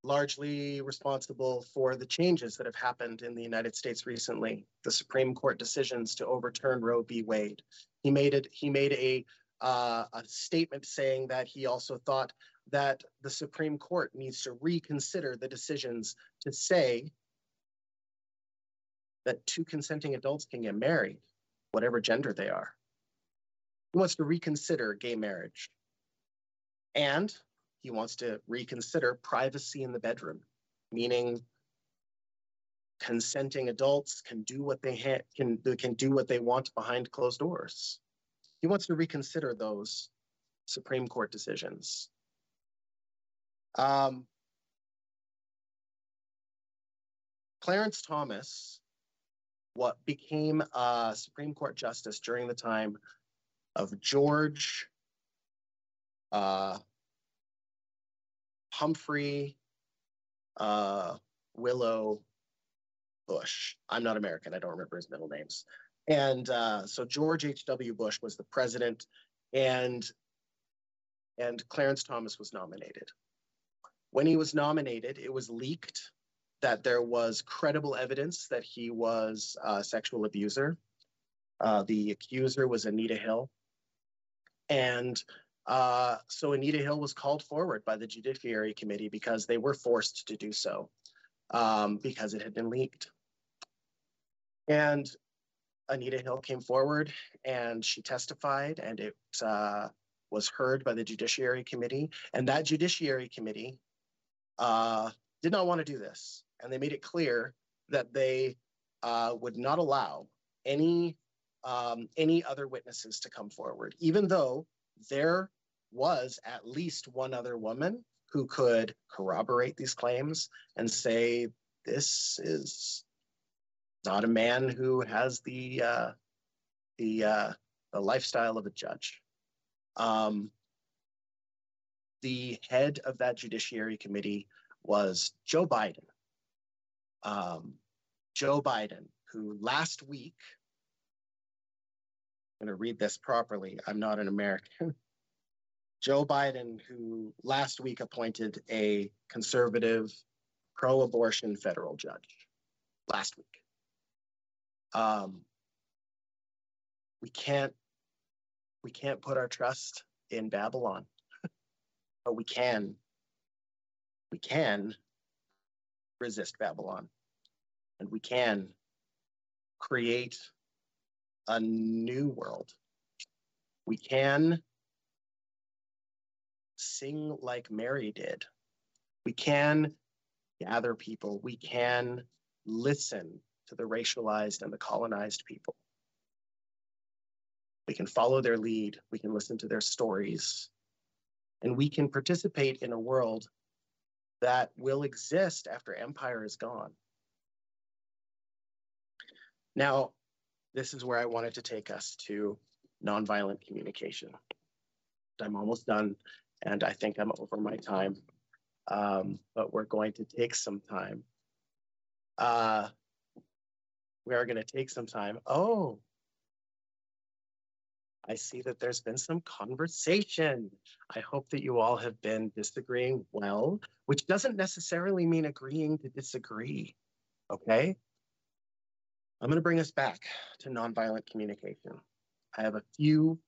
largely responsible for the changes that have happened in the United States recently, the Supreme Court decisions to overturn Roe v. Wade. He made it. He made a uh, a statement saying that he also thought that the Supreme Court needs to reconsider the decisions to say that two consenting adults can get married, whatever gender they are. He wants to reconsider gay marriage. And he wants to reconsider privacy in the bedroom, meaning consenting adults can do what they ha- can can do what they want behind closed doors. He wants to reconsider those Supreme Court decisions. Um, Clarence Thomas, what became a Supreme Court justice during the time of George uh, Humphrey uh, Willow Bush. I'm not American. I don't remember his middle names. And uh, so George H.W. Bush was the president, and and Clarence Thomas was nominated. When he was nominated, it was leaked that there was credible evidence that he was a sexual abuser. Uh, the accuser was Anita Hill. And uh, so Anita Hill was called forward by the Judiciary Committee because they were forced to do so um, because it had been leaked. And Anita Hill came forward and she testified, and it uh, was heard by the Judiciary Committee. And that Judiciary Committee uh, did not want to do this. And they made it clear that they uh, would not allow any um, any other witnesses to come forward, even though there was at least one other woman who could corroborate these claims and say this is not a man who has the uh, the uh, the lifestyle of a judge. Um, the head of that judiciary committee was Joe Biden. Um, Joe Biden, who last week, I'm going to read this properly. I'm not an American. [LAUGHS] Joe Biden, who last week appointed a conservative pro abortion federal judge last week. Um, we can't we can't put our trust in Babylon, [LAUGHS] but we can we can resist Babylon, and we can create a new world. We can sing like Mary did. We can gather people. We can listen to the racialized and the colonized people. We can follow their lead. We can listen to their stories. And we can participate in a world that will exist after empire is gone. Now, this is where I wanted to take us to nonviolent communication. I'm almost done, and I think I'm over my time, um, but we're going to take some time. Uh, we are going to take some time. Oh, I see that there's been some conversation. I hope that you all have been disagreeing well, which doesn't necessarily mean agreeing to disagree. Okay? I'm going to bring us back to nonviolent communication. I have a few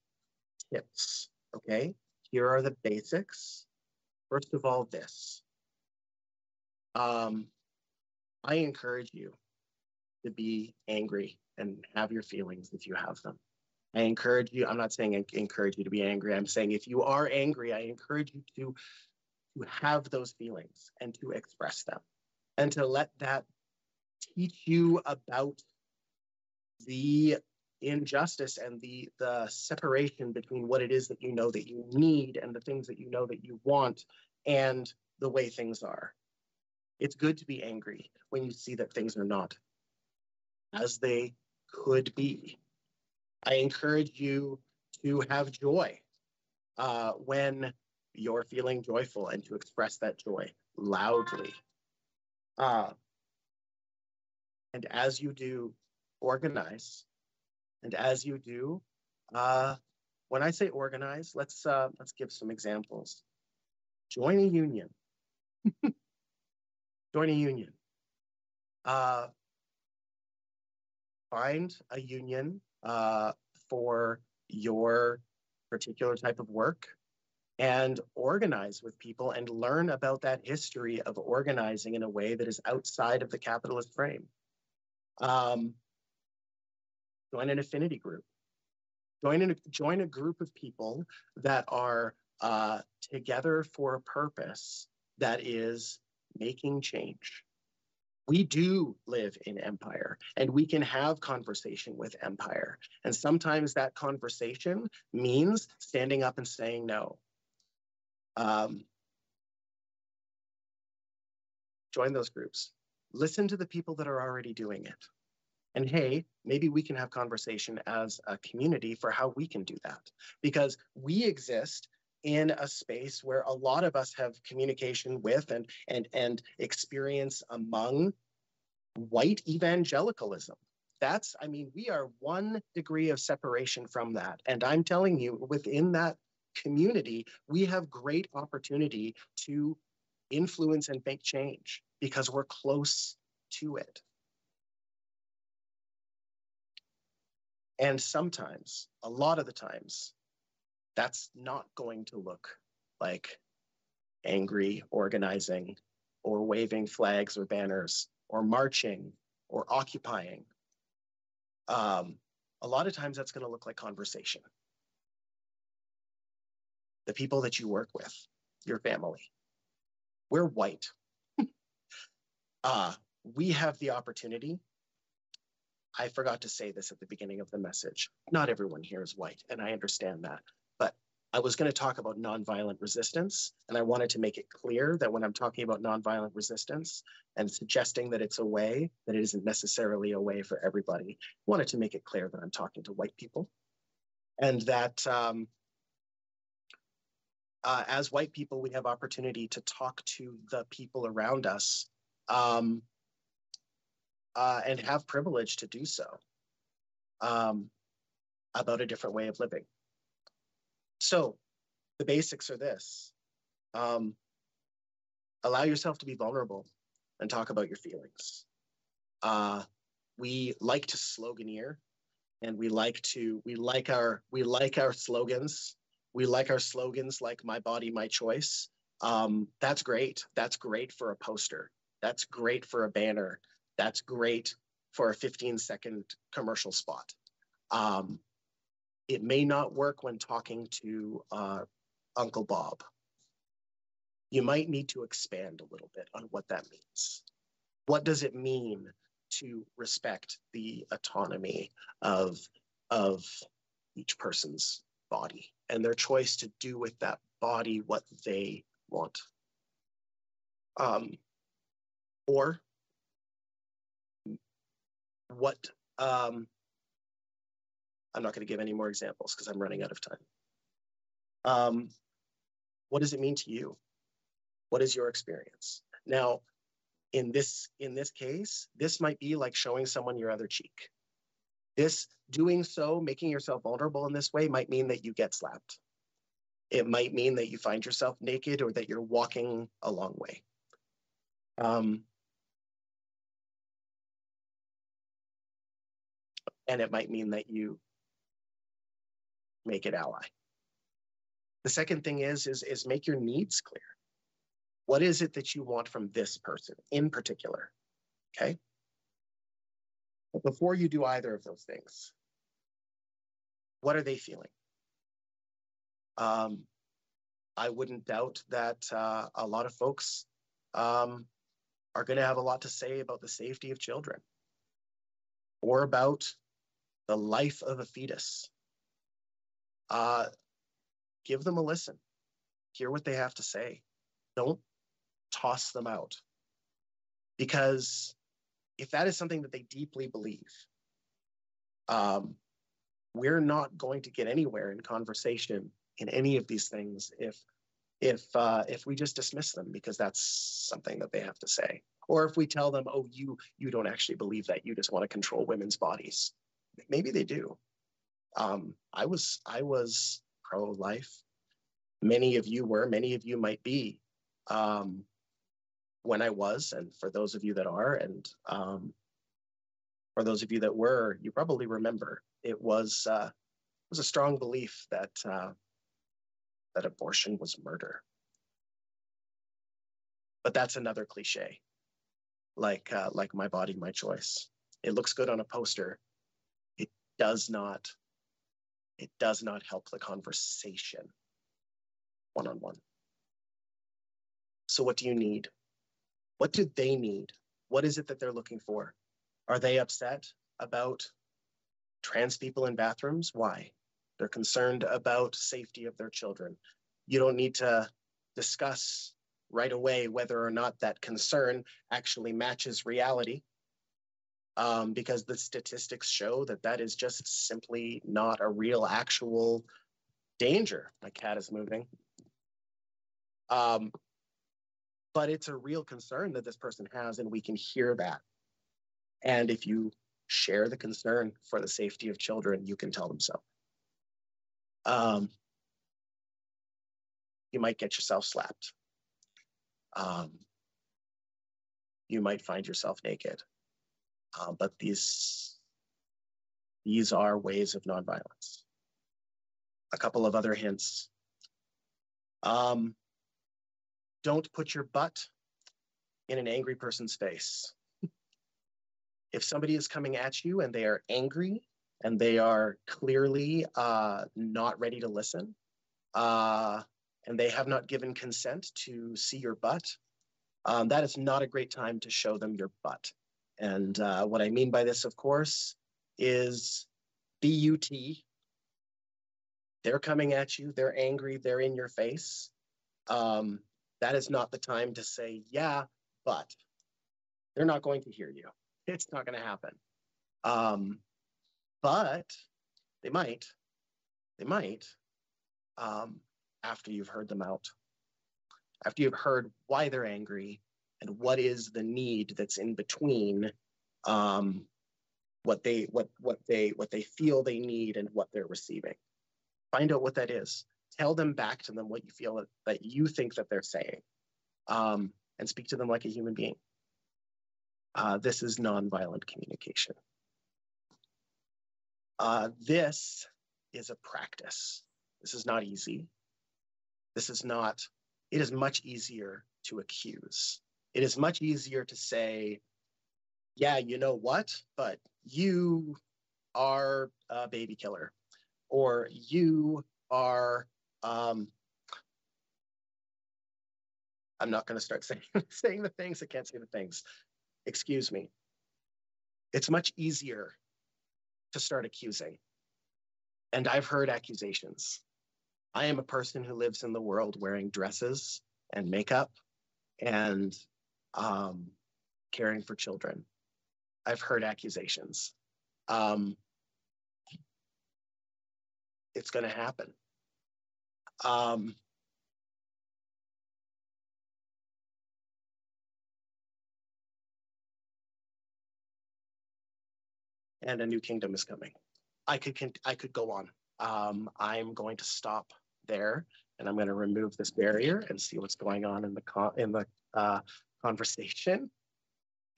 tips. Okay? Here are the basics. First of all, this. Um, I encourage you to be angry and have your feelings if you have them. I encourage you, I'm not saying encourage you to be angry. I'm saying if you are angry, I encourage you to, to have those feelings and to express them and to let that teach you about the injustice and the the separation between what it is that you know that you need and the things that you know that you want and the way things are. It's good to be angry when you see that things are not as they could be. I encourage you to have joy uh, when you're feeling joyful and to express that joy loudly. Uh, and as you do, organize. And as you do, uh, when I say organize, let's uh, let's give some examples. Join a union. [LAUGHS] Join a union. Uh, find a union uh, for your particular type of work and organize with people and learn about that history of organizing in a way that is outside of the capitalist frame. Um, join an affinity group. Join, a join a group of people that are uh, together for a purpose that is making change we do live in empire and we can have conversation with empire. And sometimes that conversation means standing up and saying no. Um, join those groups. Listen to the people that are already doing it. And hey, maybe we can have conversation as a community for how we can do that because we exist in a space where a lot of us have communication with and and and experience among white evangelicalism. That's i mean we are one degree of separation from that. And i'm telling you within that community we have great opportunity to influence and make change because we're close to it. And sometimes a lot of the times that's not going to look like angry organizing or waving flags or banners or marching or occupying. Um, a lot of times that's going to look like conversation. The people that you work with, your family. We're white. [LAUGHS] uh, we have the opportunity. I forgot to say this at the beginning of the message. Not everyone here is white, and I understand that. I was going to talk about nonviolent resistance, and I wanted to make it clear that when I'm talking about nonviolent resistance and suggesting that it's a way, that it isn't necessarily a way for everybody, I wanted to make it clear that I'm talking to white people and that um, uh, as white people, we have opportunity to talk to the people around us um, uh, and have privilege to do so um, about a different way of living. So the basics are this. Um, allow yourself to be vulnerable and talk about your feelings. Uh, we like to sloganeer and we like to we like our we like our slogans. We like our slogans like my body my choice. Um, that's great. That's great for a poster. That's great for a banner. That's great for a 15 second commercial spot. Um, it may not work when talking to uh, Uncle Bob. You might need to expand a little bit on what that means. What does it mean to respect the autonomy of, of each person's body and their choice to do with that body what they want? Um, or what um, I'm not going to give any more examples because I'm running out of time. Um, what does it mean to you? What is your experience? Now, in this in this case, this might be like showing someone your other cheek. This doing so, making yourself vulnerable in this way, might mean that you get slapped. It might mean that you find yourself naked or that you're walking a long way. Um, and it might mean that you make it ally. The second thing is, is, is make your needs clear. What is it that you want from this person in particular? Okay. But before you do either of those things, what are they feeling? Um, I wouldn't doubt that uh, a lot of folks um, are going to have a lot to say about the safety of children or about the life of a fetus. Uh, give them a listen, hear what they have to say. Don't toss them out. Because if that is something that they deeply believe, um, we're not going to get anywhere in conversation in any of these things if if uh, if we just dismiss them because that's something that they have to say or if we tell them oh you you don't actually believe that you just want to control women's bodies maybe they do um, i was i was pro-life many of you were many of you might be um, when i was and for those of you that are and um, for those of you that were you probably remember it was uh, it was a strong belief that uh, that abortion was murder. But that's another cliche, like uh, like my body, my choice. It looks good on a poster. It does not. It does not help the conversation one on one. So, what do you need? What do they need? What is it that they're looking for? Are they upset about trans people in bathrooms? Why? They're concerned about safety of their children. You don't need to discuss right away whether or not that concern actually matches reality um, because the statistics show that that is just simply not a real actual danger. My cat is moving. Um, but it's a real concern that this person has, and we can hear that. And if you share the concern for the safety of children, you can tell them so um, you might get yourself slapped. Um, you might find yourself naked. Uh, but these these are ways of nonviolence. A couple of other hints. Um, don't put your butt in an angry person's face. [LAUGHS] if somebody is coming at you and they are angry and they are clearly uh, not ready to listen, uh, and they have not given consent to see your butt, um, that is not a great time to show them your butt. And uh, what I mean by this, of course, is BUT. They're coming at you, they're angry, they're in your face. Um, that is not the time to say, yeah, but they're not going to hear you. [LAUGHS] It's not going to happen. Um, but they might, they might, um, after you've heard them out, after you've heard why they're angry and what is the need that's in between um, what they what what they what they feel they need and what they're receiving. Find out what that is. Tell them back to them what you feel that, that you think that they're saying, um, and speak to them like a human being. Uh, this is nonviolent communication. Uh, this is a practice. This is not easy. This is not, it is much easier to accuse. It is much easier to say, yeah, you know what, but you are a baby killer, or you are. Um, I'm not going to start [LAUGHS] saying saying the things. I can't say the things. Excuse me. It's much easier to start accusing, and I've heard accusations. I am a person who lives in the world wearing dresses and makeup and um, caring for children. I've heard accusations. Um, it's going to happen. Um, and a new kingdom is coming. I could I could go on. Um, I'm going to stop there, and I'm going to remove this barrier and see what's going on in the con- in the uh, conversation.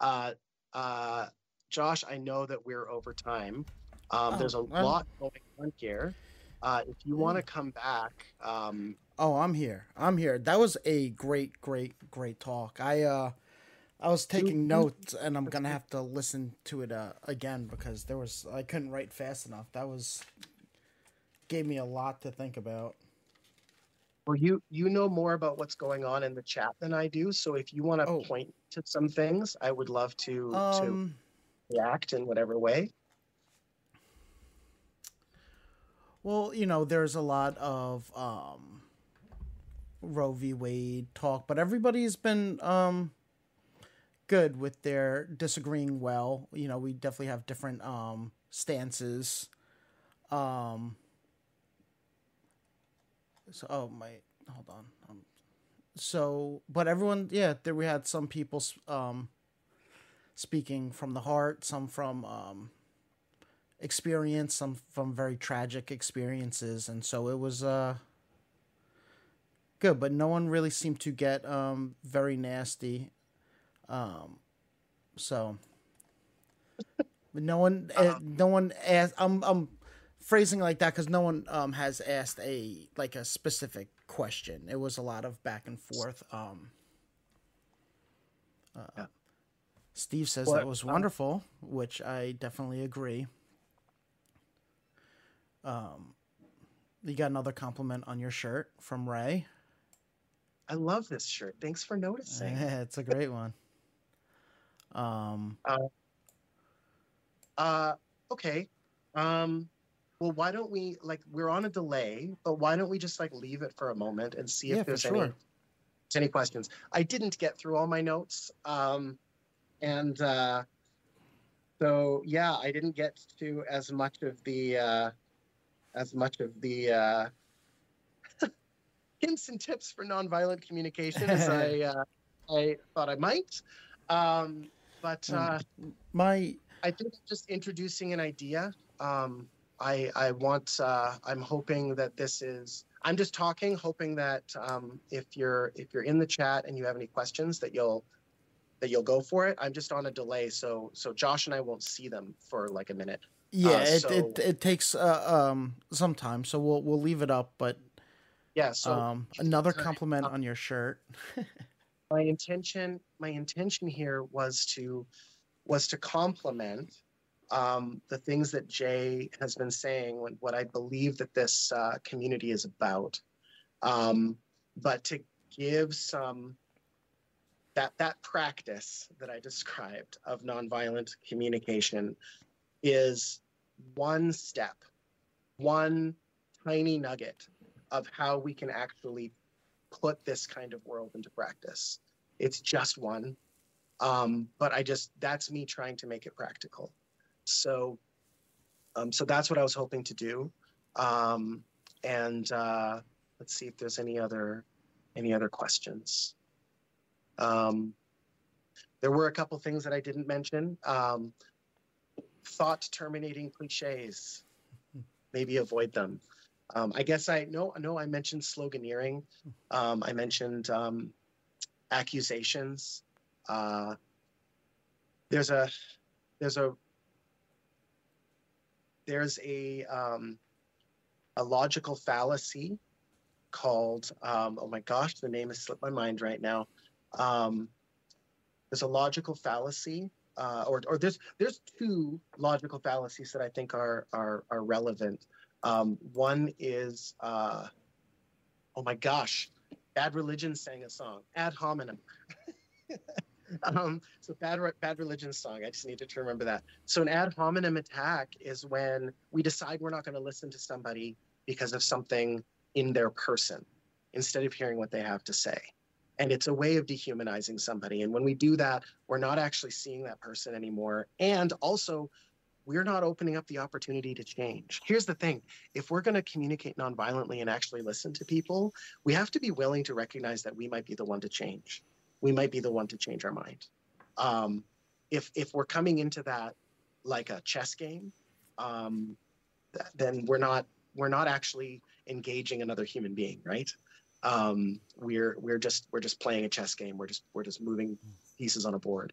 Uh, uh, Josh, I know that we're over time. Um, Oh, there's a well. lot going on here. Uh, if you want to come back, um, Oh, I'm here. I'm here. That was a great, great, great talk. I uh I was taking notes and I'm gonna have to listen to it uh, again because there was I couldn't write fast enough. That was gave me a lot to think about. Well, you you know more about what's going on in the chat than I do. So if you want to Oh. point to some things, I would love to to Um react in whatever way. well, you know, there's a lot of um Roe v. Wade talk, but everybody's been um good with their disagreeing well. You know, we definitely have different um stances. Um so oh my hold on. Um so but everyone yeah, there we had some people um speaking from the heart, some from um experience, some from very tragic experiences and so it was uh good, but no one really seemed to get um very nasty. Um so but no one uh, no one asked I'm I'm phrasing like that cuz no one um has asked a like a specific question. It was a lot of back and forth um uh, Yeah. Steve says What, that was um, wonderful, which I definitely agree. Um, you got another compliment on your shirt from Ray. I love this shirt. Thanks for noticing. Yeah, [LAUGHS] it's a great one. Um, Uh, okay. Um, well, why don't we like we're on a delay, but why don't we just like leave it for a moment and see Yeah, if there's sure. any any questions? I didn't get through all my notes, um, and uh, so yeah, I didn't get to as much of the uh, as much of the uh, [LAUGHS] hints and tips for nonviolent communication as I [LAUGHS] uh, I thought I might. Um, but uh, my I think just introducing an idea. Um, I I want. Uh, I'm hoping that this is. I'm just talking, hoping that um, if you're if you're in the chat and you have any questions, that you'll that you'll go for it. I'm just on a delay, so so Josh and I won't see them for like a minute. yeah, it, so- it it takes uh, um some time, so we'll we'll leave it up. But Yeah. So um, another compliment on your shirt. my intention my intention here was to was to complement um, the things that Jay has been saying, what, I believe that this uh, community is about, um, but to give some that that practice that I described of nonviolent communication is one step, one tiny nugget of how we can actually put this kind of world into practice. It's just one. Um, but I just that's me trying to make it practical. So um, so that's what I was hoping to do. Um, and uh, let's see if there's any other any other questions. Um, there were a couple things that I didn't mention. Um, thought terminating cliches. Maybe avoid them. Um, I guess I no no I mentioned sloganeering. Um, I mentioned um, accusations. Uh, there's a there's a there's a um, a logical fallacy called um, oh my gosh the name has slipped my mind right now. Um, there's a logical fallacy uh, or or there's there's two logical fallacies that I think are are are relevant. Um, one is, uh, oh my gosh, Bad Religion sang a song, ad hominem. [LAUGHS] [LAUGHS] um, so bad bad religion song. I just needed to remember that. So an ad hominem attack is when we decide we're not going to listen to somebody because of something in their person, instead of hearing what they have to say. And it's a way of dehumanizing somebody. And when we do that, we're not actually seeing that person anymore. And also, we're not opening up the opportunity to change. Here's the thing if we're going to communicate nonviolently and actually listen to people, we have to be willing to recognize that we might be the one to change. We might be the one to change our mind. Um, if, if we're coming into that like a chess game, um, then we're not we're not actually engaging another human being, right? Um, we're we're just we're just playing a chess game. We're just we're just moving pieces on a board.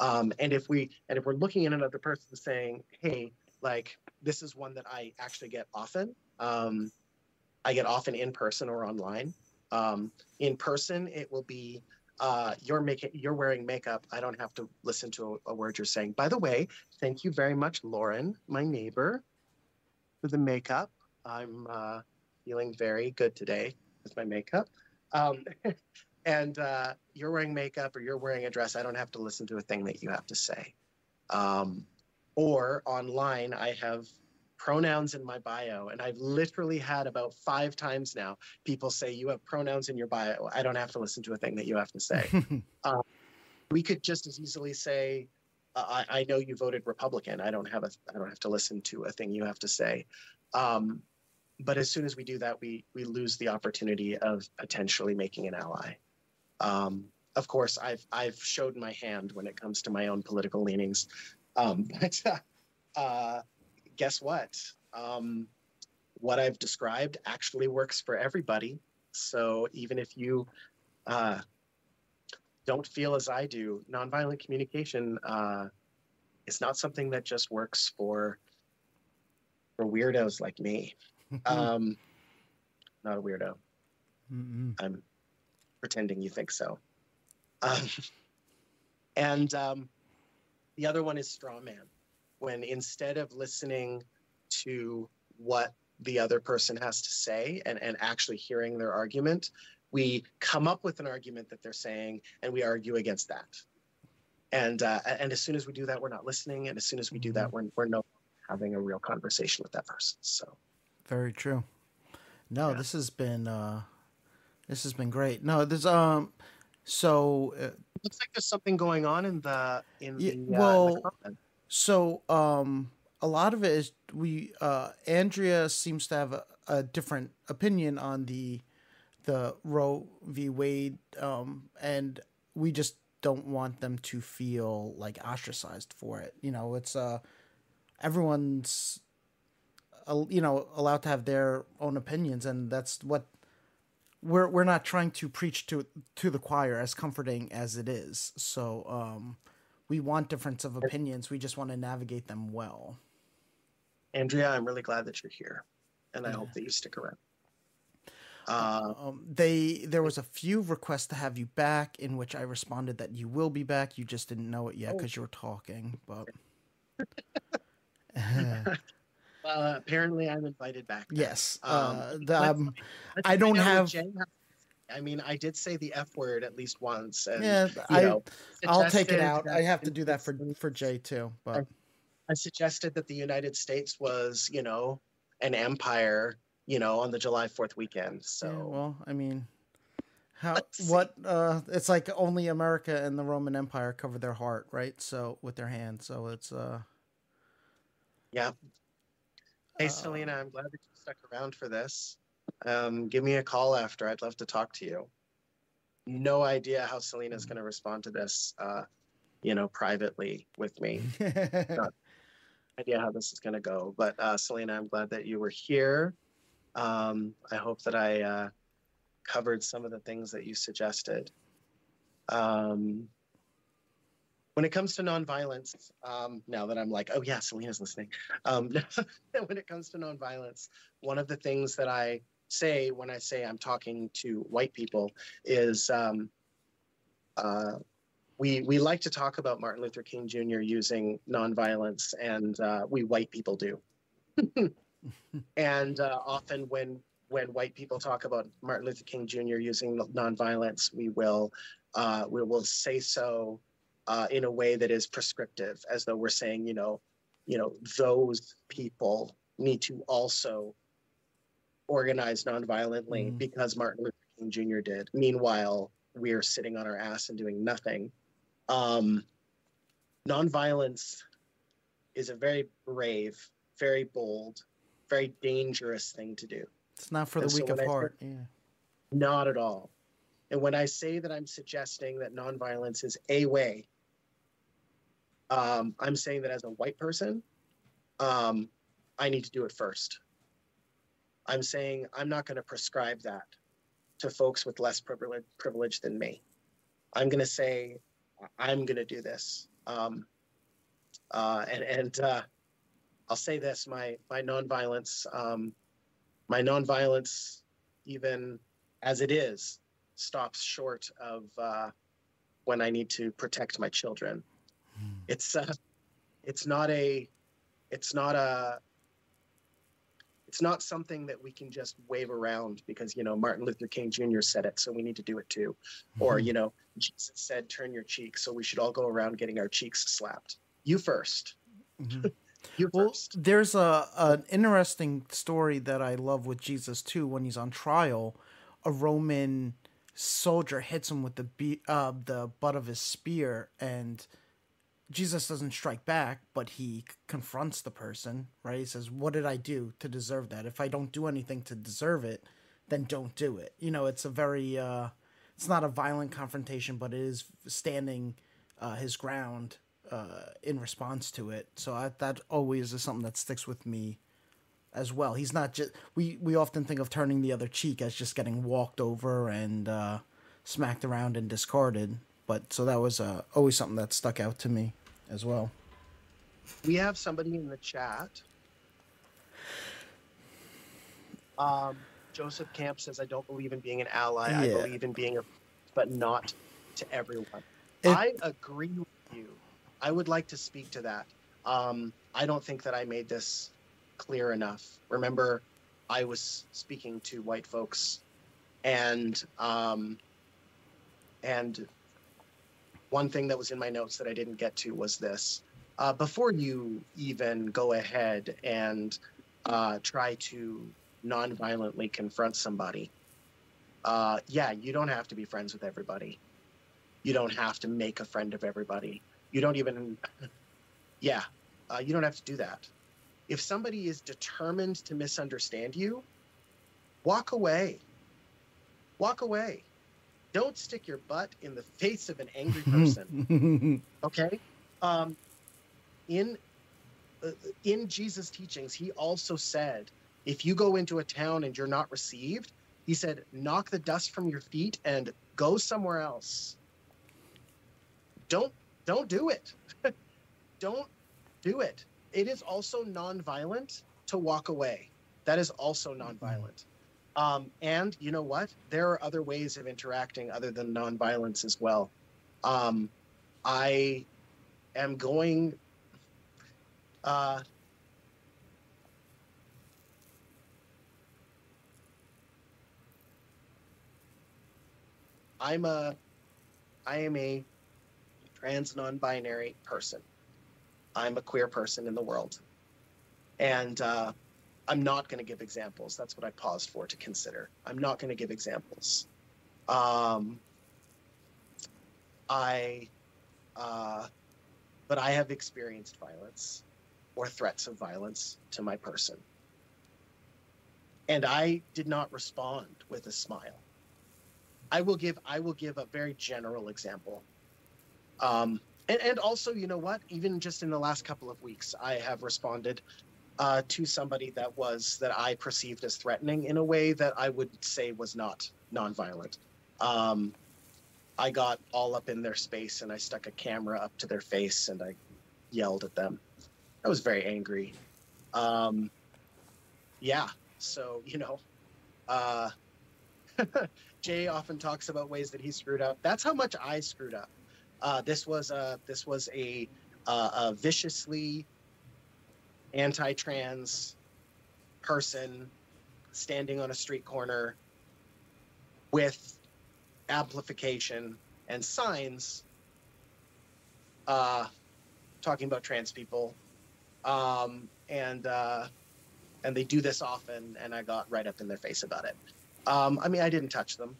Um, and if we and if we're looking at another person saying, "Hey, like this is one that I actually get often. Um, I get often in person or online. Um, in person, it will be uh, you're making you're wearing makeup. I don't have to listen to a, a, word you're saying. By the way, thank you very much, Lauren, my neighbor, for the makeup. I'm uh, feeling very good today with my makeup. Um, [LAUGHS] and uh, you're wearing makeup or you're wearing a dress, I don't have to listen to a thing that you have to say. Um, or online, I have pronouns in my bio, and I've literally had about five times now people say, You have pronouns in your bio. I don't have to listen to a thing that you have to say. [LAUGHS] um, we could just as easily say, I, I, know you voted Republican. I don't have a. I don't have to listen to a thing you have to say. Um, but as soon as we do that, we we lose the opportunity of potentially making an ally. Um, of course, I've I've showed my hand when it comes to my own political leanings, um, [LAUGHS] but uh, guess what? Um, what I've described actually works for everybody. So even if you uh, don't feel as I do, nonviolent communication uh, is not something that just works for for weirdos like me. [LAUGHS] um, not a weirdo. Mm-hmm. I'm pretending you think so. Um, [LAUGHS] and um, the other one is straw man, when instead of listening to what the other person has to say and, and actually hearing their argument, we come up with an argument that they're saying and we argue against that. And uh, and as soon as we do that, we're not listening. And as soon as we do that, mm-hmm. we're, we're no having a real conversation with that person. So very true. No, yeah. this has been uh, this has been great. No, there's um, so uh, looks like there's something going on in the in yeah, the, uh, well, the so um, a lot of it is we uh, Andrea seems to have a, a different opinion on the the Roe v. Wade, um, and we just don't want them to feel like ostracized for it. You know, it's uh, everyone's uh, you know allowed to have their own opinions, and that's what we're we're not trying to preach to to the choir as comforting as it is. So um, we want difference of opinions. We just want to navigate them well. Andrea, I'm really glad that you're here, and I yeah. hope that you stick around. Uh, um, they there was a few requests to have you back, in which I responded that you will be back. You just didn't know it yet because oh. you were talking, but. [LAUGHS] Uh, apparently, I'm invited back. Yes. Um, uh, the, um, I don't have. I mean, I did say the F word at least once. And, yeah, I, know, I'll take it out. I have to do that for for Jay too. But I, I suggested that the United States was, you know, an empire, you know, on the July Fourth weekend. So, yeah, well, I mean, how what? Uh, it's like only America and the Roman Empire cover their heart, right? So with their hand. So it's uh. Yeah, Hey, Selena, I'm glad that you stuck around for this. Um, give me a call after. I'd love to talk to you. No idea how Selena's going to respond to this, uh, you know, privately with me. [LAUGHS] Not idea how this is going to go. But uh, Selena, I'm glad that you were here. Um, I hope that I uh, covered some of the things that you suggested. Um, when it comes to nonviolence, um, now that I'm like, oh yeah, Selena's listening. Um, [LAUGHS] when it comes to nonviolence, one of the things that I say when I say I'm talking to white people is um, uh, we we like to talk about Martin Luther King Jr. using nonviolence, and uh, we white people do. [LAUGHS] and uh, often when when white people talk about Martin Luther King Jr. using nonviolence, we will uh, we will say so uh, in a way that is prescriptive, as though we're saying, you know, you know, those people need to also organize nonviolently mm. because Martin Luther King Jr. did. Meanwhile, we're sitting on our ass and doing nothing. Um, nonviolence is a very brave, very bold, very dangerous thing to do. It's not for and the weak of heart. Say, yeah. Not at all. And when I say that I'm suggesting that nonviolence is a way, um, I'm saying that as a white person, um, I need to do it first. I'm saying I'm not going to prescribe that to folks with less privilege, privilege than me. I'm going to say I'm going to do this. Um, uh, and and uh, I'll say this: my my nonviolence, um, my nonviolence, even as it is, stops short of uh, when I need to protect my children. Hmm. It's uh, it's not a, it's not a. It's not something that we can just wave around because you know Martin Luther King Jr. said it, so we need to do it too, mm-hmm. or you know Jesus said, "Turn your cheek," so we should all go around getting our cheeks slapped. You 1st mm-hmm. [LAUGHS] you well, first. There's a an interesting story that I love with Jesus too. When he's on trial, a Roman soldier hits him with the be- uh, the butt of his spear, and Jesus doesn't strike back, but he confronts the person. Right? He says, "What did I do to deserve that? If I don't do anything to deserve it, then don't do it." You know, it's a very uh, it's not a violent confrontation, but it is standing uh, his ground uh, in response to it. So I, that always is something that sticks with me as well. He's not just we we often think of turning the other cheek as just getting walked over and uh, smacked around and discarded. But so that was uh, always something that stuck out to me as well. We have somebody in the chat. Um, Joseph Camp says, "I don't believe in being an ally. Yeah. I believe in being a, but not to everyone." It, I agree with you. I would like to speak to that. Um, I don't think that I made this clear enough. Remember, I was speaking to white folks, and um, and one thing that was in my notes that I didn't get to was this. Uh, before you even go ahead and uh, try to non-violently confront somebody, uh, yeah, you don't have to be friends with everybody. You don't have to make a friend of everybody. You don't even, [LAUGHS] yeah, uh, you don't have to do that if somebody is determined to misunderstand you, walk away. Walk away. Don't stick your butt in the face of an angry [LAUGHS] person. okay? Um, in uh, in Jesus' teachings, he also said, if you go into a town and you're not received, he said, knock the dust from your feet and go somewhere else. Don't don't do it. [LAUGHS] don't do it it is also nonviolent to walk away. That is also nonviolent. Um, and you know what? There are other ways of interacting other than nonviolence as well. Um, I am going. Uh, I'm a, I am a trans non-binary person. I'm a queer person in the world. And uh, I'm not going to give examples. That's what I paused for to consider. I'm not going to give examples. Um, I, uh, but I have experienced violence or threats of violence to my person. And I did not respond with a smile. I will give I will give a very general example. Um, and, and also, you know what? Even just in the last couple of weeks, I have responded uh, to somebody that was that I perceived as threatening in a way that I would say was not nonviolent. Um, I got all up in their space and I stuck a camera up to their face and I yelled at them. I was very angry. Um, yeah, so you know, uh, [LAUGHS] Jay often talks about ways that he screwed up. That's how much I screwed up. Uh, this was a this was a, uh, a viciously anti-trans person standing on a street corner with amplification and signs uh, talking about trans people. Um, and uh, and they do this often and i got right up in their face about it. Um, i mean i didn't touch them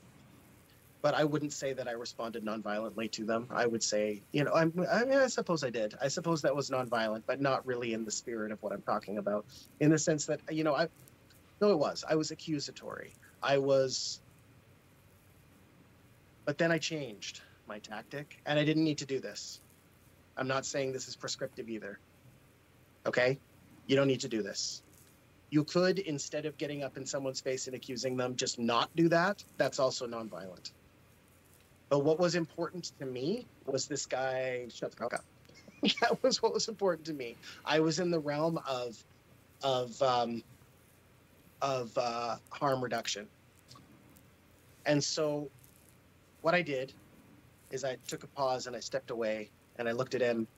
but i wouldn't say that i responded nonviolently to them. I would say you know I'm, i mean i suppose i did. I suppose that was nonviolent but not really in the spirit of what i'm talking about in the sense that you know i no it was. I was accusatory. I was but then i changed my tactic and i didn't need to do this. I'm not saying this is prescriptive either. Okay? You don't need to do this. You could instead of getting up in someone's face and accusing them just not do that. That's also nonviolent but what was important to me was this guy shut the fuck up. [LAUGHS] That was what was important to me. I was in the realm of of um of uh, harm reduction. And so what i did is i took a pause and i stepped away and i looked at him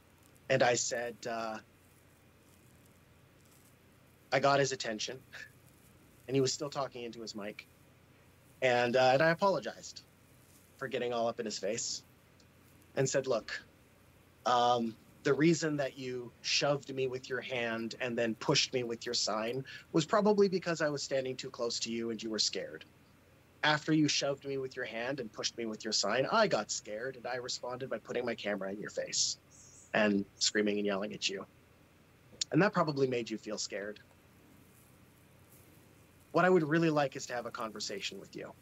and i said uh, I got his attention, and he was still talking into his mic, and uh, and I apologized for getting all up in his face, and said, "Look, um, the reason that you shoved me with your hand and then pushed me with your sign was probably because I was standing too close to you and you were scared. After you shoved me with your hand and pushed me with your sign, I got scared and I responded by putting my camera in your face and screaming and yelling at you." And that probably made you feel scared what I would really like is to have a conversation with you.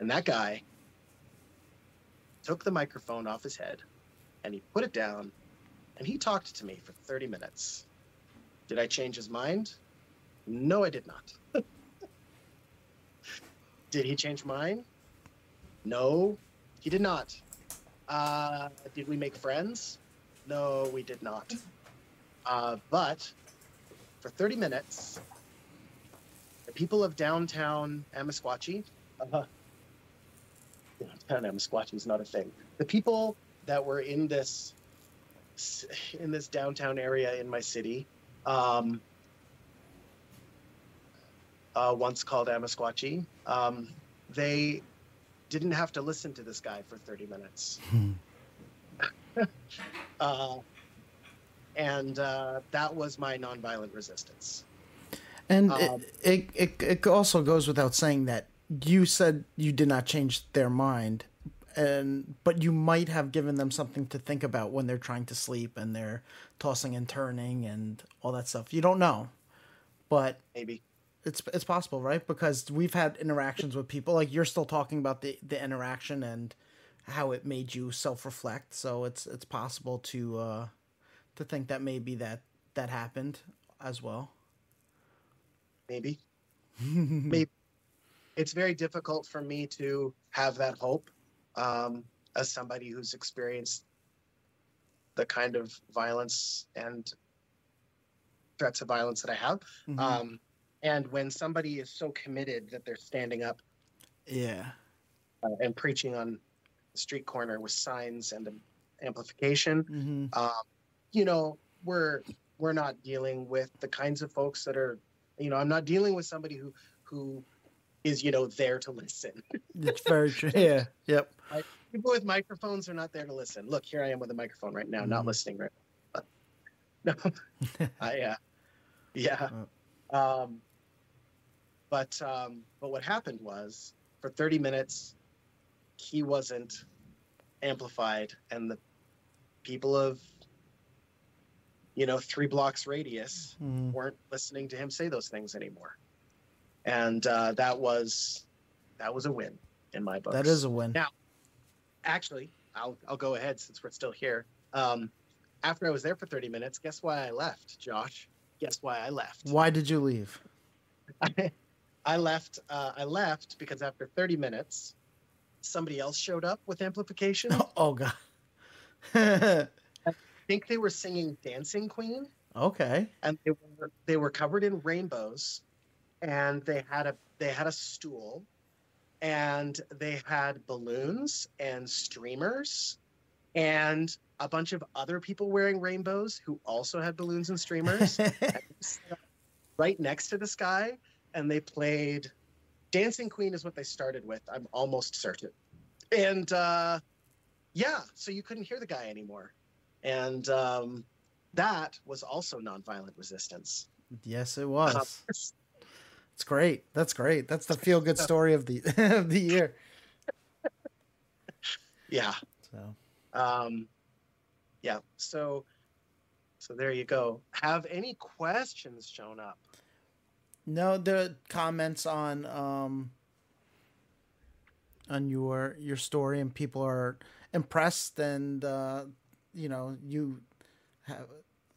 And that guy took the microphone off his head and he put it down and he talked to me for 30 minutes. Did I change his mind? No, I did not. [LAUGHS] did he change mine? No, he did not. Uh, did we make friends? No, we did not. Uh, but for 30 minutes, the people of downtown Amiskwaciy, uh, Amiskwaciy is not a thing. The people that were in this in this downtown area in my city, um, uh, once called Amiskwaciy, um, they didn't have to listen to this guy for 30 minutes. [LAUGHS] [LAUGHS] uh, and uh, that was my nonviolent resistance. And um, it, it, it it also goes without saying that you said you did not change their mind, and but you might have given them something to think about when they're trying to sleep and they're tossing and turning and all that stuff. You don't know, but maybe it's it's possible, right? Because we've had interactions with people like you're still talking about the the interaction and how it made you self reflect. So it's it's possible to uh, to think that maybe that that happened as well maybe [LAUGHS] maybe it's very difficult for me to have that hope um, as somebody who's experienced the kind of violence and threats of violence that I have. Mm-hmm. Um, and when somebody is so committed that they're standing up, yeah, uh, and preaching on the street corner with signs and amplification, mm-hmm. uh, you know, we're we're not dealing with the kinds of folks that are you know, I'm not dealing with somebody who who is you know there to listen. it's very [LAUGHS] true. Yeah. Yep. people with microphones are not there to listen. Look, here I am with a microphone right now, mm. not mm-hmm. listening right. But, [LAUGHS] no, I uh, yeah. Um, but um, but what happened was for 30 minutes he wasn't amplified and the people of you know, three blocks radius mm. weren't listening to him say those things anymore. And uh, that was that was a win in my book. That is a win. Now, actually, I'll I'll go ahead since we're still here. Um, after I was there for 30 minutes, guess why I left, Josh? Guess why I left? Why did you leave? I, [LAUGHS] I left. Uh, I left because after 30 minutes, somebody else showed up with amplification. [LAUGHS] Oh God. [LAUGHS] I think they were singing Dancing Queen. Okay. And they were they were covered in rainbows, and they had a they had a stool, and they had balloons and streamers and a bunch of other people wearing rainbows who also had balloons and streamers. [LAUGHS] Right next to this guy and they played dancing queen is what they started with i'm almost certain. And uh, yeah so you couldn't hear the guy anymore. And um, that was also nonviolent resistance. Yes, it was. It's great. That's great. That's the feel good story of the [LAUGHS] of the year. yeah So um yeah so so there you go have any questions shown up no, the comments on um on your your story and people are impressed and uh you know you have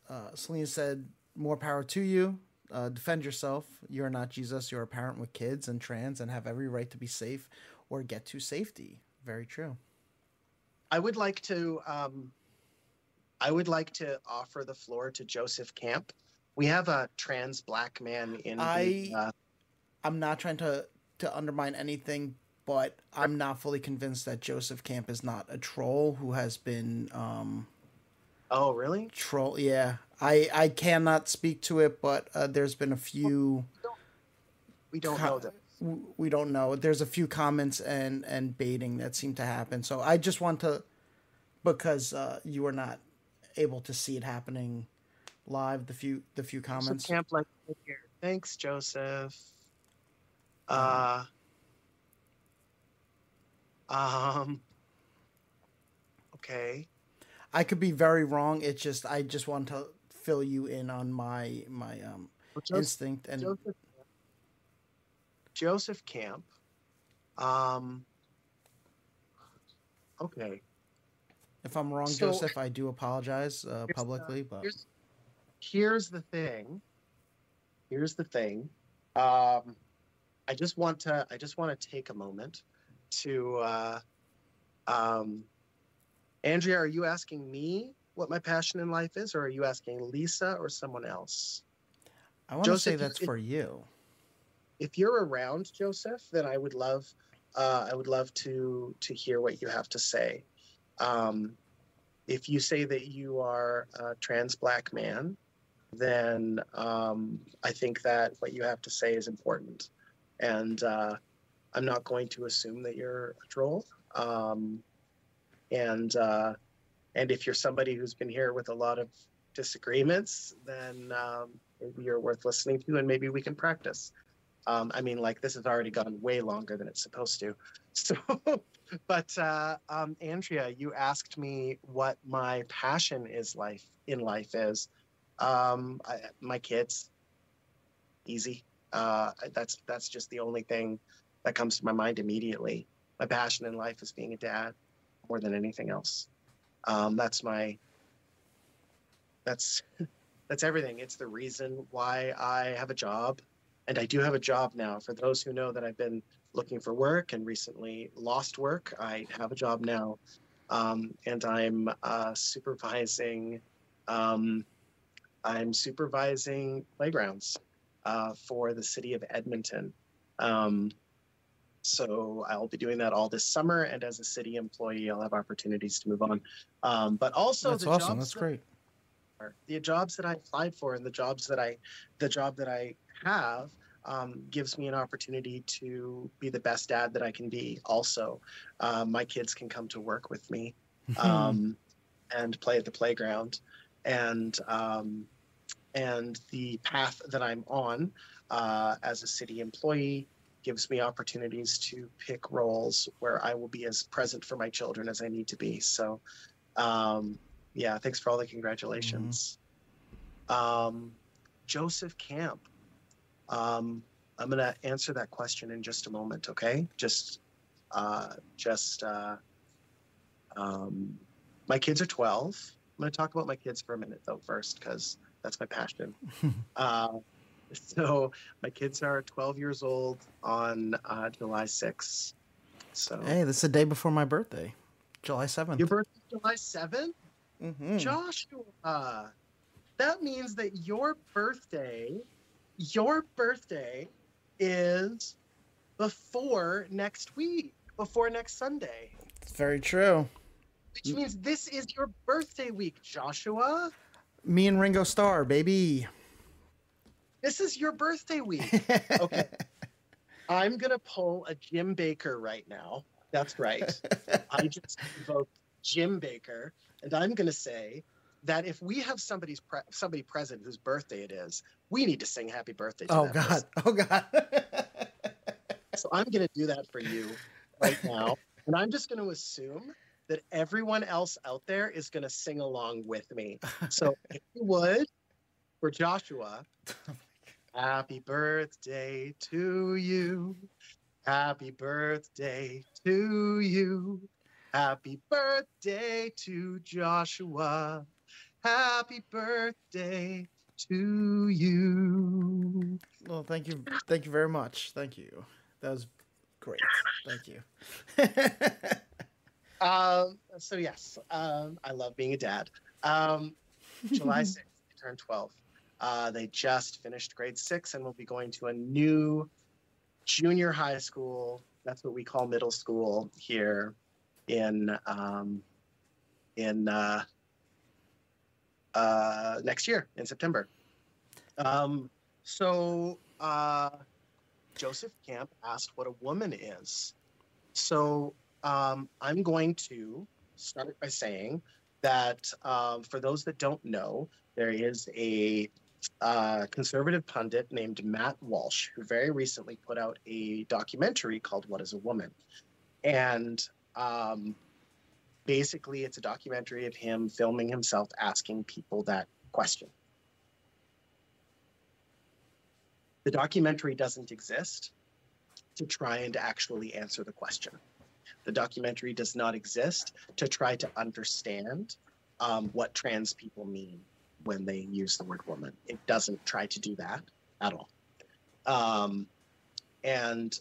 uh Celine said more power to you. Uh, defend yourself. You're not Jesus. You're a parent with kids and trans and have every right to be safe or get to safety. Very true. i would like to um i would like to offer the floor to joseph camp we have a trans black man in the, I- uh, I'm not trying to to undermine anything, but I'm not fully convinced that Joseph Camp is not a troll who has been um oh really troll. Yeah, I I cannot speak to it, but uh, there's been a few. we don't co- know that We don't know. There's a few comments and and baiting that seem to happen. So I just want to, because uh, you were not able to see it happening live. The few the few comments. camp like here thanks joseph uh um okay I could be very wrong. It's just I just want to fill you in on my my um Well, Joseph, instinct and Joseph, Joseph Camp. Um, okay. if I'm wrong, So- Joseph, I do apologize uh, the- publicly. But Here's, here's the thing. Here's the thing. Um, I just want to. I just want to take a moment to. Uh, um, Andrea, are you asking me what my passion in life is, or are you asking Lisa or someone else? I want to say that's it- for you. if you're around Joseph, then I would love, uh, I would love to to hear what you have to say. Um, if you say that you are a trans black man, then um, I think that what you have to say is important, and uh, I'm not going to assume that you're a troll. Um, and uh, and if you're somebody who's been here with a lot of disagreements, then um, maybe you're worth listening to, and maybe we can practice. Um, I mean, like this has already gone way longer than it's supposed to. [LAUGHS] So, but uh, um, Andrea, you asked me what my passion is life in life is. Um, I, my kids, easy. Uh, that's that's just the only thing that comes to my mind immediately. My passion in life is being a dad, more than anything else. Um, that's my. That's [LAUGHS] that's everything. It's the reason why I have a job and I do have a job now. For those who know that I've been looking for work and recently lost work, I have a job now, um, and I'm uh, supervising. Um, I'm supervising playgrounds uh, for the city of Edmonton. Um, so I'll be doing that all this summer, and as a city employee, I'll have opportunities to move on. Um, but also, that's the awesome. jobs That's that- great. The jobs that I applied for and the jobs that I, the job that I have, um, gives me an opportunity to be the best dad that I can be. Also, um, my kids can come to work with me [LAUGHS] um, and play at the playground, and um, and the path that I'm on uh, as a city employee gives me opportunities to pick roles where I will be as present for my children as I need to be. So. Um, yeah, thanks for all the congratulations. Um, Joseph Camp. Um, I'm gonna answer that question in just a moment. Okay, just, uh, just. Uh, um, my kids are 12. I'm gonna talk about my kids for a minute though first, because that's my passion. [LAUGHS] uh, [LAUGHS] so my kids are 12 years old on uh, July 6th. So Hey, this is the day before my birthday, July seventh. your birthday is July 7th. mm-hmm. Joshua, that means that your birthday, your birthday is before next week, before next Sunday. It's very true. Which means this is your birthday week, Joshua. Me and Ringo Starr, baby. This is your birthday week. Okay. [LAUGHS] I'm going to pull a Jim Bakker right now. That's right. [LAUGHS] I just invoked Jim Bakker, and I'm going to say that if we have somebody's pre- somebody present whose birthday it is, we need to sing happy birthday to Oh God. person. Oh God. [LAUGHS] So I'm going to do that for you right now. and I'm just going to assume that everyone else out there is going to sing along with me. So if you would, for Joshua, oh, happy birthday to you. Happy birthday to you. Happy birthday to Joshua. Happy birthday to you. well, thank you. Thank you very much. Thank you. That was great. Thank you. [LAUGHS] Um, so yes, um, I love being a dad. Um, July [LAUGHS] 6th, they turned 12. Uh, they just finished grade six and will be going to a new junior high school. That's what we call middle school here in um, in uh, uh, next year in September. Um, so uh, Joseph Camp asked what a woman is. So um, I'm going to start by saying that um, for those that don't know, there is a uh, conservative pundit named Matt Walsh who very recently put out a documentary called What is a Woman? And um, basically, it's a documentary of him filming himself asking people that question. The documentary doesn't exist to try and actually answer the question. The documentary does not exist to try to understand um, what trans people mean when they use the word woman. It doesn't try to do that at all. Um, and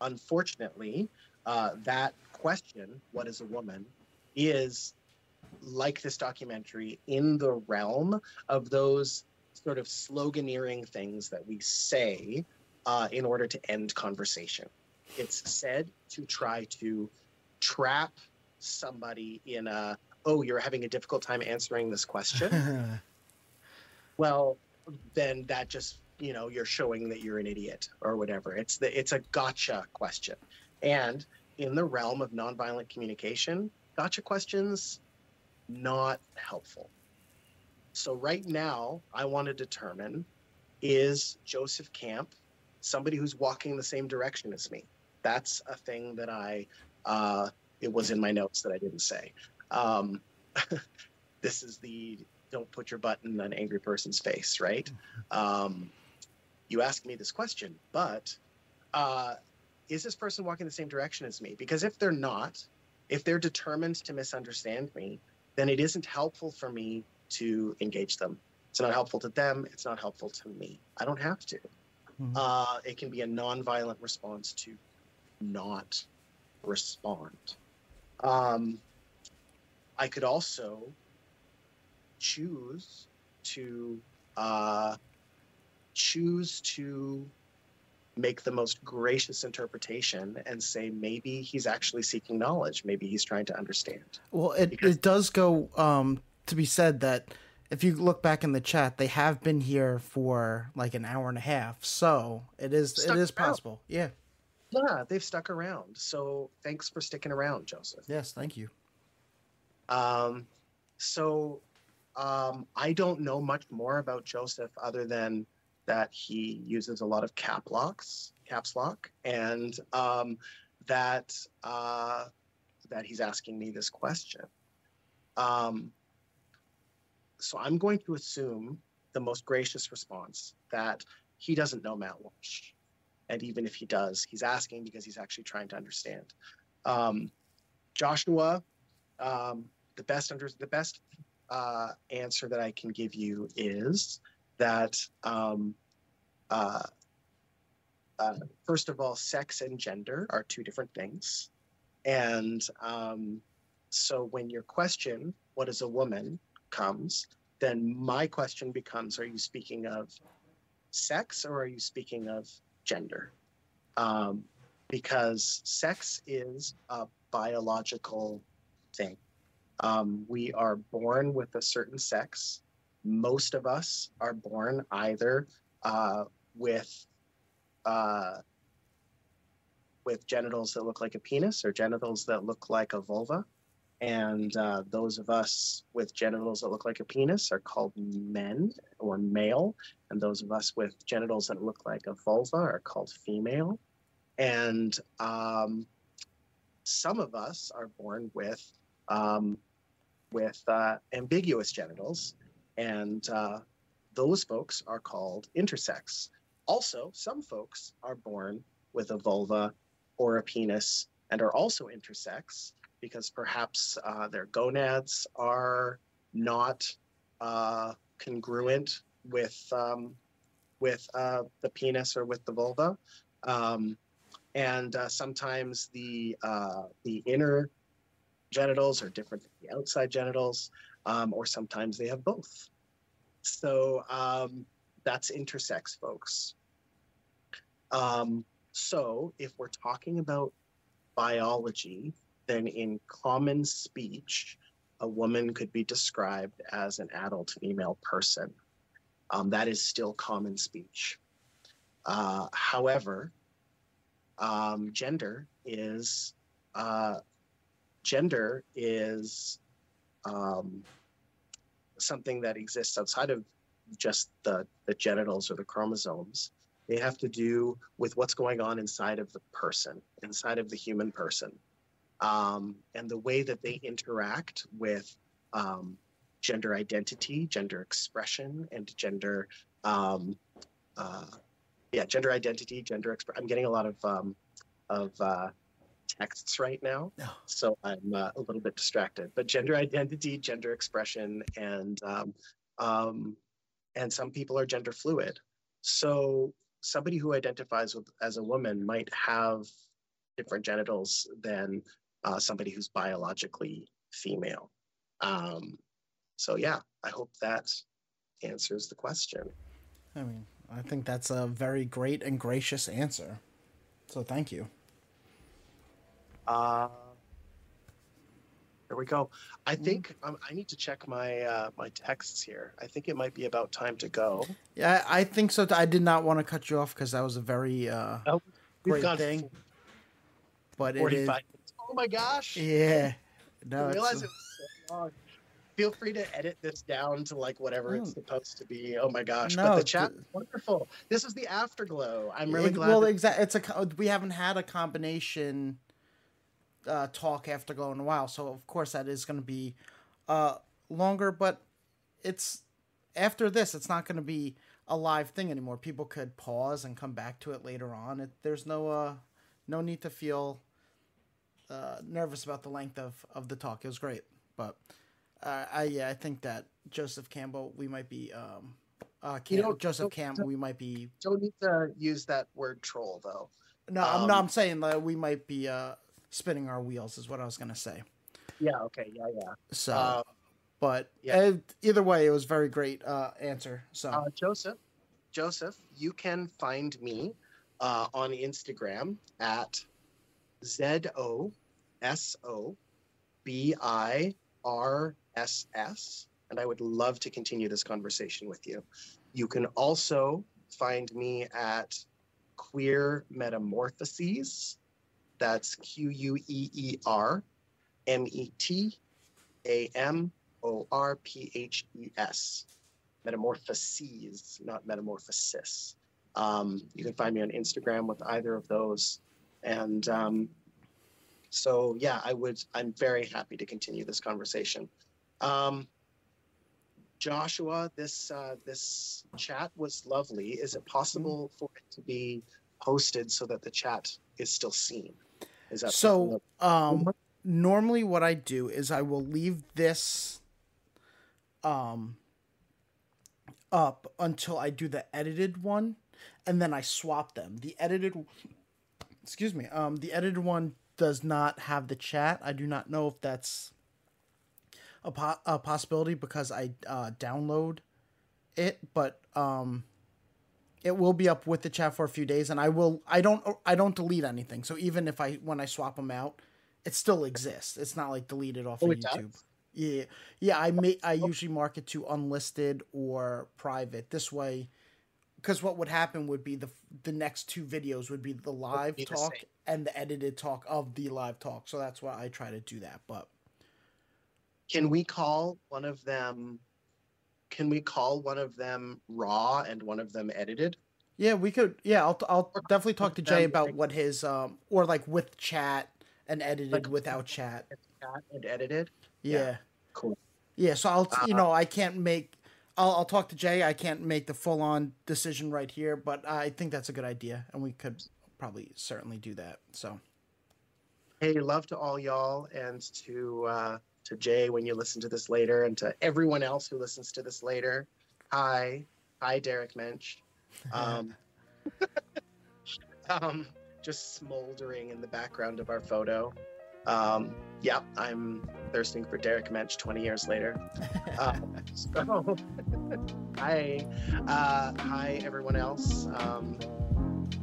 unfortunately, uh, that question, what is a woman, is like this documentary in the realm of those sort of sloganeering things that we say uh, in order to end conversation. It's said to try to trap somebody in a, oh, you're having a difficult time answering this question. [LAUGHS] well, then that just, you know, you're showing that you're an idiot or whatever. It's the it's a gotcha question. And in the realm of nonviolent communication, gotcha questions not helpful. So right now, I want to determine is Joseph Camp somebody who's walking the same direction as me? That's a thing that I uh, it was in my notes that I didn't say. Um, [LAUGHS] this is the don't put your butt in an angry person's face, right? Um, you ask me this question, but uh, is this person walking the same direction as me? Because if they're not, if they're determined to misunderstand me, then it isn't helpful for me to engage them. It's not helpful to them. It's not helpful to me. I don't have to. Mhm. Uh, it can be a nonviolent response to not respond. Um, I could also choose to uh, choose to make the most gracious interpretation and say maybe he's actually seeking knowledge maybe he's trying to understand Well, it, Because- it does go um, to be said that if you look back in the chat, they have been here for like an hour and a half, so it is Stuck it is around. possible. Yeah. yeah they've stuck around so thanks for sticking around joseph Yes. Thank you. Um, so um, I don't know much more about Joseph other than that he uses a lot of cap locks, caps lock, and um, that uh, that he's asking me this question. Um, so I'm going to assume the most gracious response that he doesn't know Matt Walsh, and even if he does, he's asking because he's actually trying to understand. Um, Joshua um, the best under the best uh, answer that I can give you is that um, uh, uh, first of all, sex and gender are two different things, and um, so when your question, "What is a woman?" comes, then my question becomes, "Are you speaking of sex or are you speaking of gender?" Um, because sex is a biological thing. Um, we are born with a certain sex. Most of us are born either uh, with uh, with genitals that look like a penis or genitals that look like a vulva. And uh, those of us with genitals that look like a penis are called men or male. And those of us with genitals that look like a vulva are called female. And um, some of us are born with um, with uh, ambiguous genitals, and uh, those folks are called intersex. Also, some folks are born with a vulva or a penis and are also intersex because perhaps uh, their gonads are not uh, congruent with um, with uh, the penis or with the vulva, um, and uh, sometimes the the inner genitals are different than the outside genitals, um, or sometimes they have both. So um, that's intersex, folks. Um, so if we're talking about biology, then in common speech, a woman could be described as an adult female person. Um, that is still common speech. Uh, however, um, gender is uh, gender is um, something that exists outside of just the, the genitals or the chromosomes. They have to do with what's going on inside of the person, inside of the human person, um, and the way that they interact with um, gender identity, gender expression, and gender, um, uh, yeah, gender identity, gender expression. I'm getting a lot of um, of uh, texts right now, No. so I'm uh, a little bit distracted. But gender identity, gender expression, and um, um, and some people are gender fluid. So somebody who identifies with as a woman might have different genitals than uh, somebody who's biologically female. Um, so yeah, I hope that answers the question. I mean, I think that's a very great and gracious answer. So thank you. Uh, there we go. I think um, I need to check my uh, my texts here. I think it might be about time to go. Yeah, I I think so. I did not want to cut you off because that was a very uh, Oh, great thing. But it is, Oh my gosh! yeah. I No, didn't realize it's, it was so long. Feel free to edit this down to like whatever it's supposed to be. Oh my gosh! No, but the chat, wonderful. This is the afterglow. I'm really it- glad. Well, exactly. It's a we haven't had a combination uh, talk after going a while, so of course that is going to be uh, longer. But it's after this, it's not going to be a live thing anymore. People could pause and come back to it later on. It, there's no uh, no need to feel uh, nervous about the length of, of the talk. It was great, but uh, I yeah, I think that Joseph Campbell, we might be um, uh, Cam- You know, Joseph don't- Camp, we might be don't need to use that word troll though. no, I'm no, Um, I'm saying that we might be uh, spinning our wheels, is what I was gonna say. Yeah. Okay. Yeah. Yeah. So, Uh, but yeah. either way, it was very great uh, answer. So, Uh, Joseph, Joseph, you can find me uh, on Instagram at Z O S O B I R S S, and I would love to continue this conversation with you. You can also find me at Queer Metamorphoses. That's Q U E E R M E T A M O R P H E S metamorphoses, not metamorphosis. Um, you can find me on Instagram with either of those. And um, so, yeah, I would, I'm very happy to continue this conversation. Um, Joshua, this, uh, this chat was lovely. Is it possible for it to be posted so that the chat is still seen? Is that so um, normally what I do is I will leave this um up until I do the edited one, and then I swap them. The edited, excuse me, um, the edited one does not have the chat. I do not know if that's a, po- a possibility because I uh, download it, but um, it will be up with the chat for a few days, and I will. I don't. I don't delete anything. So even if I when I swap them out, it still exists. It's not like deleted off Oh, of YouTube. does? Yeah, yeah. I may. I usually mark it to unlisted or private. This way, because what would happen would be the the next two videos would be the live be talk same. and the edited talk of the live talk. So that's why I try to do that. But Can we call one of them? Can we call one of them raw and one of them edited? yeah, we could. Yeah, I'll I'll Or definitely talk to Jay about like- what his um or like with chat and edited Like- without chat. And edited. Yeah. Yeah. Cool. Yeah, so I'll you Uh, know I can't make I'll I'll talk to Jay. I can't make the full on decision right here, but I think that's a good idea, and we could probably certainly do that. So Hey, love to all y'all and to uh, to Jay when you listen to this later, and to everyone else who listens to this later. Hi, hi, Derek Mensch. [LAUGHS] Um, [LAUGHS] um, just smoldering in the background of our photo. Um, yeah, I'm thirsting for Derek Mensch 20 years later. Um, [LAUGHS] so, hi, uh, hi, everyone else. Um,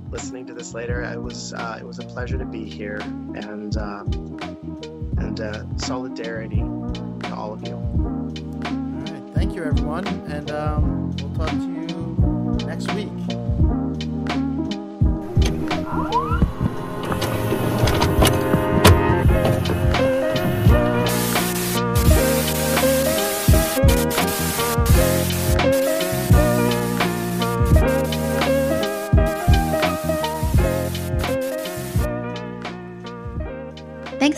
listening to this later, it was uh, it was a pleasure to be here, and um, and uh, solidarity to all of you. all right, thank you everyone, and um, we'll talk to you next week.